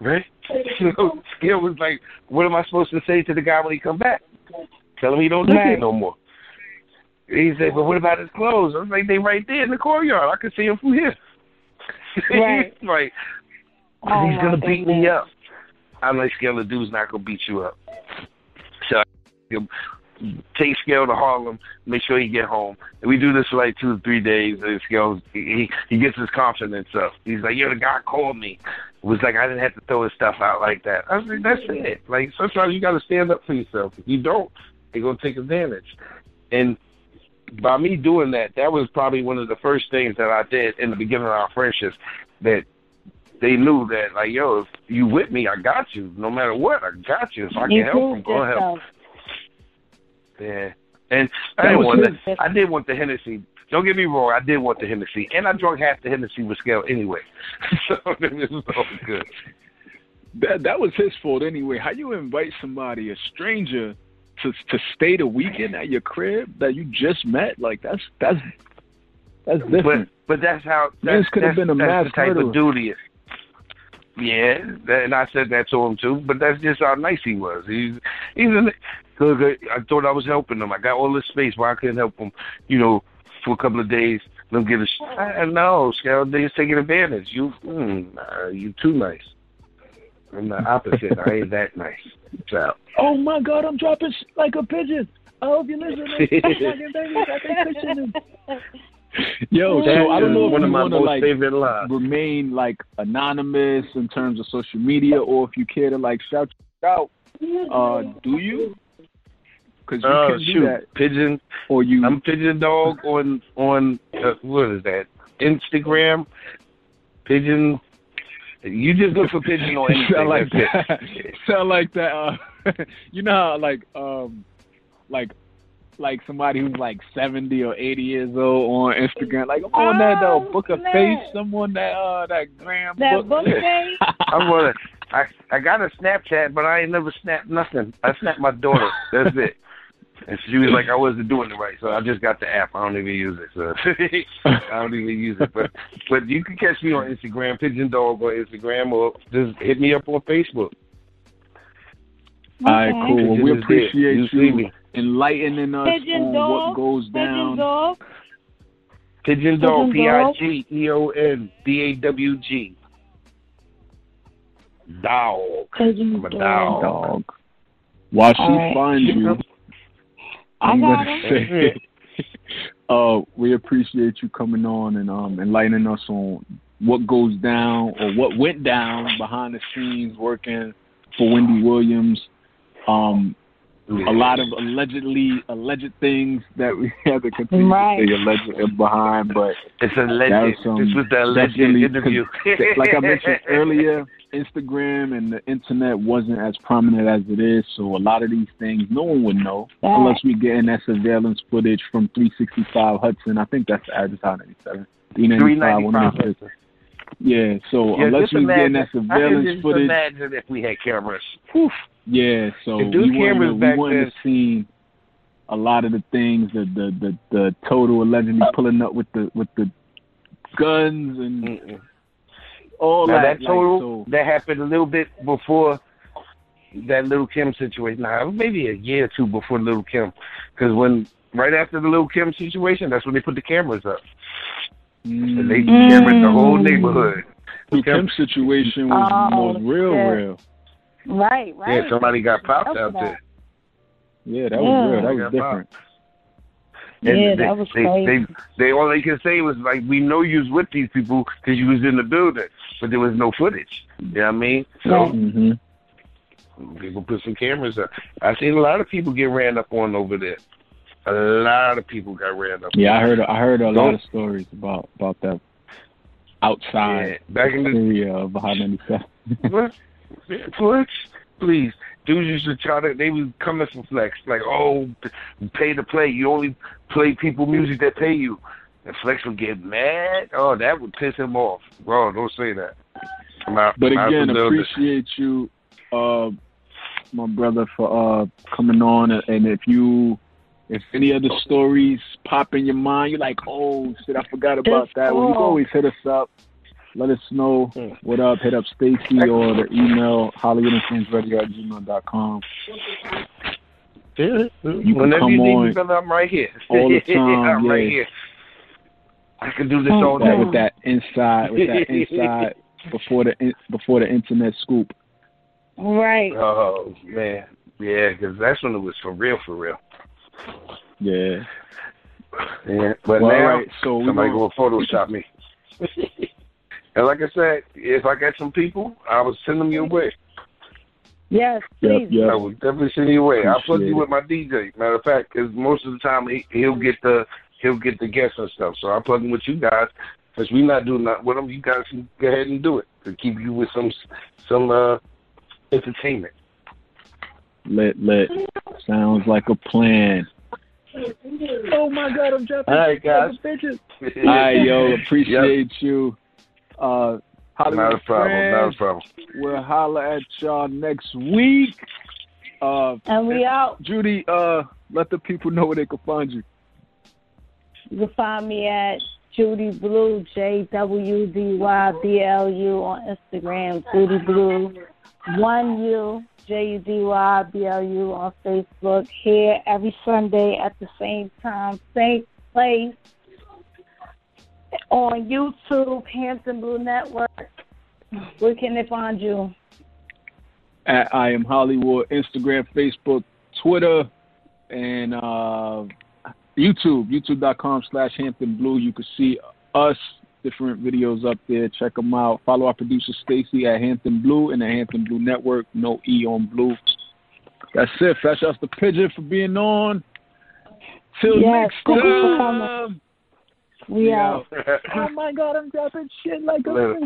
Right? So Scale was like, "What am I supposed to say to the guy when he come back? Tell him he don't live here no more." He said, "But what about his clothes?" I was like, "They right there in the courtyard. I can see him from here." Right. like, Oh, he's gonna beat me up. I'm like, Scale, the dude's not gonna beat you up. So I take Scale to Harlem, make sure he get home. And we do this for like two or three days. And Scale, he he gets his confidence up. He's like, yo, the guy called me. It was like I didn't have to throw his stuff out like that. I was like, that's it. Like sometimes you got to stand up for yourself. If you don't, they're gonna take advantage. And by me doing that, that was probably one of the first things that I did in the beginning of our friendships. That they knew that, like, yo, if you with me, I got you. No matter what, I got you. If I can You help them, proved go help. Yeah. And I didn't want his- the, I did want the Hennessy. Don't get me wrong, I did want the Hennessy, and I drank half the Hennessy with Scale anyway, so it was all good. That that was his fault anyway. How you invite somebody, a stranger, to to stay the weekend at your crib that you just met? Like that's that's that's But different. but that's how that's, could have been a that's mass the type murderer. of dude he is. Yeah, that, and I said that to him too. But that's just how nice he was. He's he's an, I thought I was helping him. I got all this space. Why I couldn't help him? You know, for a couple of days. Let him get a. sh- I, no, Scout, they's taking advantage. You, mm, nah, you too nice. I'm the opposite. I ain't that nice. So. oh my God, I'm dropping sh- like a pigeon. I hope you listen. Fucking baby, I think fishing is- Yo, That so I don't is know if one you of my want to most like favorite lines. remain like anonymous in terms of social media, or if you care to like shout out. Uh, do you? Because you Oh can do that, pigeon. or you. I'm pigeon dog on on uh, what is that? Instagram. Pigeon. You just look for pigeon on anything. sound like that. sound like that. Uh, you know how like um like like somebody who's like seventy or eighty years old on Instagram, like I'm on that uh, Oh, book of face, someone that uh that gram That book. book face? I'm gonna. I I got a Snapchat, but I ain't never snapped nothing. I snapped my daughter. That's it. And she was like, I wasn't doing it right, so I just got the app. I don't even use it. So I don't even use it. But but you can catch me on Instagram, Pigeon Dawg on Instagram, or just hit me up on Facebook. All right, cool. Well, we Pigeon is there. appreciate You you enlightening us Pigeon on dog. what goes down. dog. Pigeon Dawg, P Pigeon I Dog. G E O N D A W G. Dog. Pigeon I'm a dog. dog. Dog. While she All right. finds you, I I'm gonna say, uh, we appreciate you coming on and um enlightening us on what goes down or what went down behind the scenes working for Wendy Williams. Um, a lot of allegedly alleged things that we have to continue Right. to say alleged behind, but It's a That legend. was, um, this was the alleged definitely- interview. like I mentioned earlier, Instagram and the internet wasn't as prominent as it is, so a lot of these things no one would know Right. unless we get in that surveillance footage from 365 Hudson. I think that's the address, 97. 395, one of those 395. places. Yeah, so Yeah, unless we get in that I surveillance just footage, imagine if we had cameras. Whew. yeah, so If we those wouldn't, cameras have- we back wouldn't have seen a lot of the things, that the the, the Total allegedly pulling up with the with the guns and Mm-mm. All Now that. that Total like, so, that happened a little bit before that Lil' Kim situation. Now maybe a year or two before Lil' Kim, because when right after the Lil' Kim situation, that's when they put the cameras up. And they mm, cameraed the whole neighborhood. The Kim situation was Oh, was real, shit. real. Right, right. Yeah, somebody got popped out that. there. Yeah, that Yeah. was real. That was got different. And Yeah, they, that was they, crazy. They, they all they could say was like, "We know you was with these people because you was in the building, but there was no footage." You know what I mean? So Right. hmm people put some cameras up. I seen a lot of people get ran up on over there. A lot of people got ran up. Yeah, I heard. I heard a Don't- lot of stories about about that Yeah, outside back in the area of Hot 97. what? Yeah, Flex, please. Dudes used to try to. They would come coming for Flex, like, oh, pay to play. You only play people music that pay you. And Flex would get mad. Oh, that would piss him off. Bro, don't say that. I'm But again, the building. appreciate you, uh, my brother, for uh, coming on. And if you, if any other stories pop in your mind, you're like, oh shit, I forgot about Just that. Well, you can always hit us up. Let us know Hmm. what up. Hit up Stacy or the email HolliewoodInfluenceRadio at gmail.com. Yeah. can Whenever come you need on me, brother, I'm right here. all the time, I'm right here. I can do this all day. with that inside, with that inside before the in- before the internet scoop. Right. Oh man, yeah, because that's when it was for real, for real. Yeah. Yeah, but Well, now all right. So we somebody gonna- go Photoshop me. and like I said, if I got some people, I would send them your way. Yes, please. yep. I would definitely send you away. I'll plug you with my DJ. Matter of fact, because most of the time he, he'll get the he'll get the guests and stuff. So I'll plug him with you guys. Because we're not doing that with them, you guys can go ahead and do it to keep you with some some uh entertainment. Lit, lit. Sounds like a plan. Oh my God, I'm dropping All right, guys. All right, yo, appreciate you. Uh, Holliewood Not a problem. Not a friends, problem. We'll holler at y'all next week. Uh, And we out. Judy, uh, let the people know where they can find you. You can find me at JuudyBlu, J W D Y B L U on Instagram. JuudyBlu, one U, J U D Y B L U on Facebook. Here every Sunday at the same time, same place. On YouTube, Hampton Blu Network. Where can they find you? At I am Holliewood, Instagram, Facebook, Twitter, and uh, YouTube. YouTube.com slash Hampton Blu. You can see us, different videos up there. Check them out. Follow our producer Stacy at Hampton Blu and the Hampton Blu Network. No E on Blue. That's it. Fresh out the pigeon for being on. Till Yes, next thank you for time. We Yeah. out. Oh my God, I'm dropping shit like a.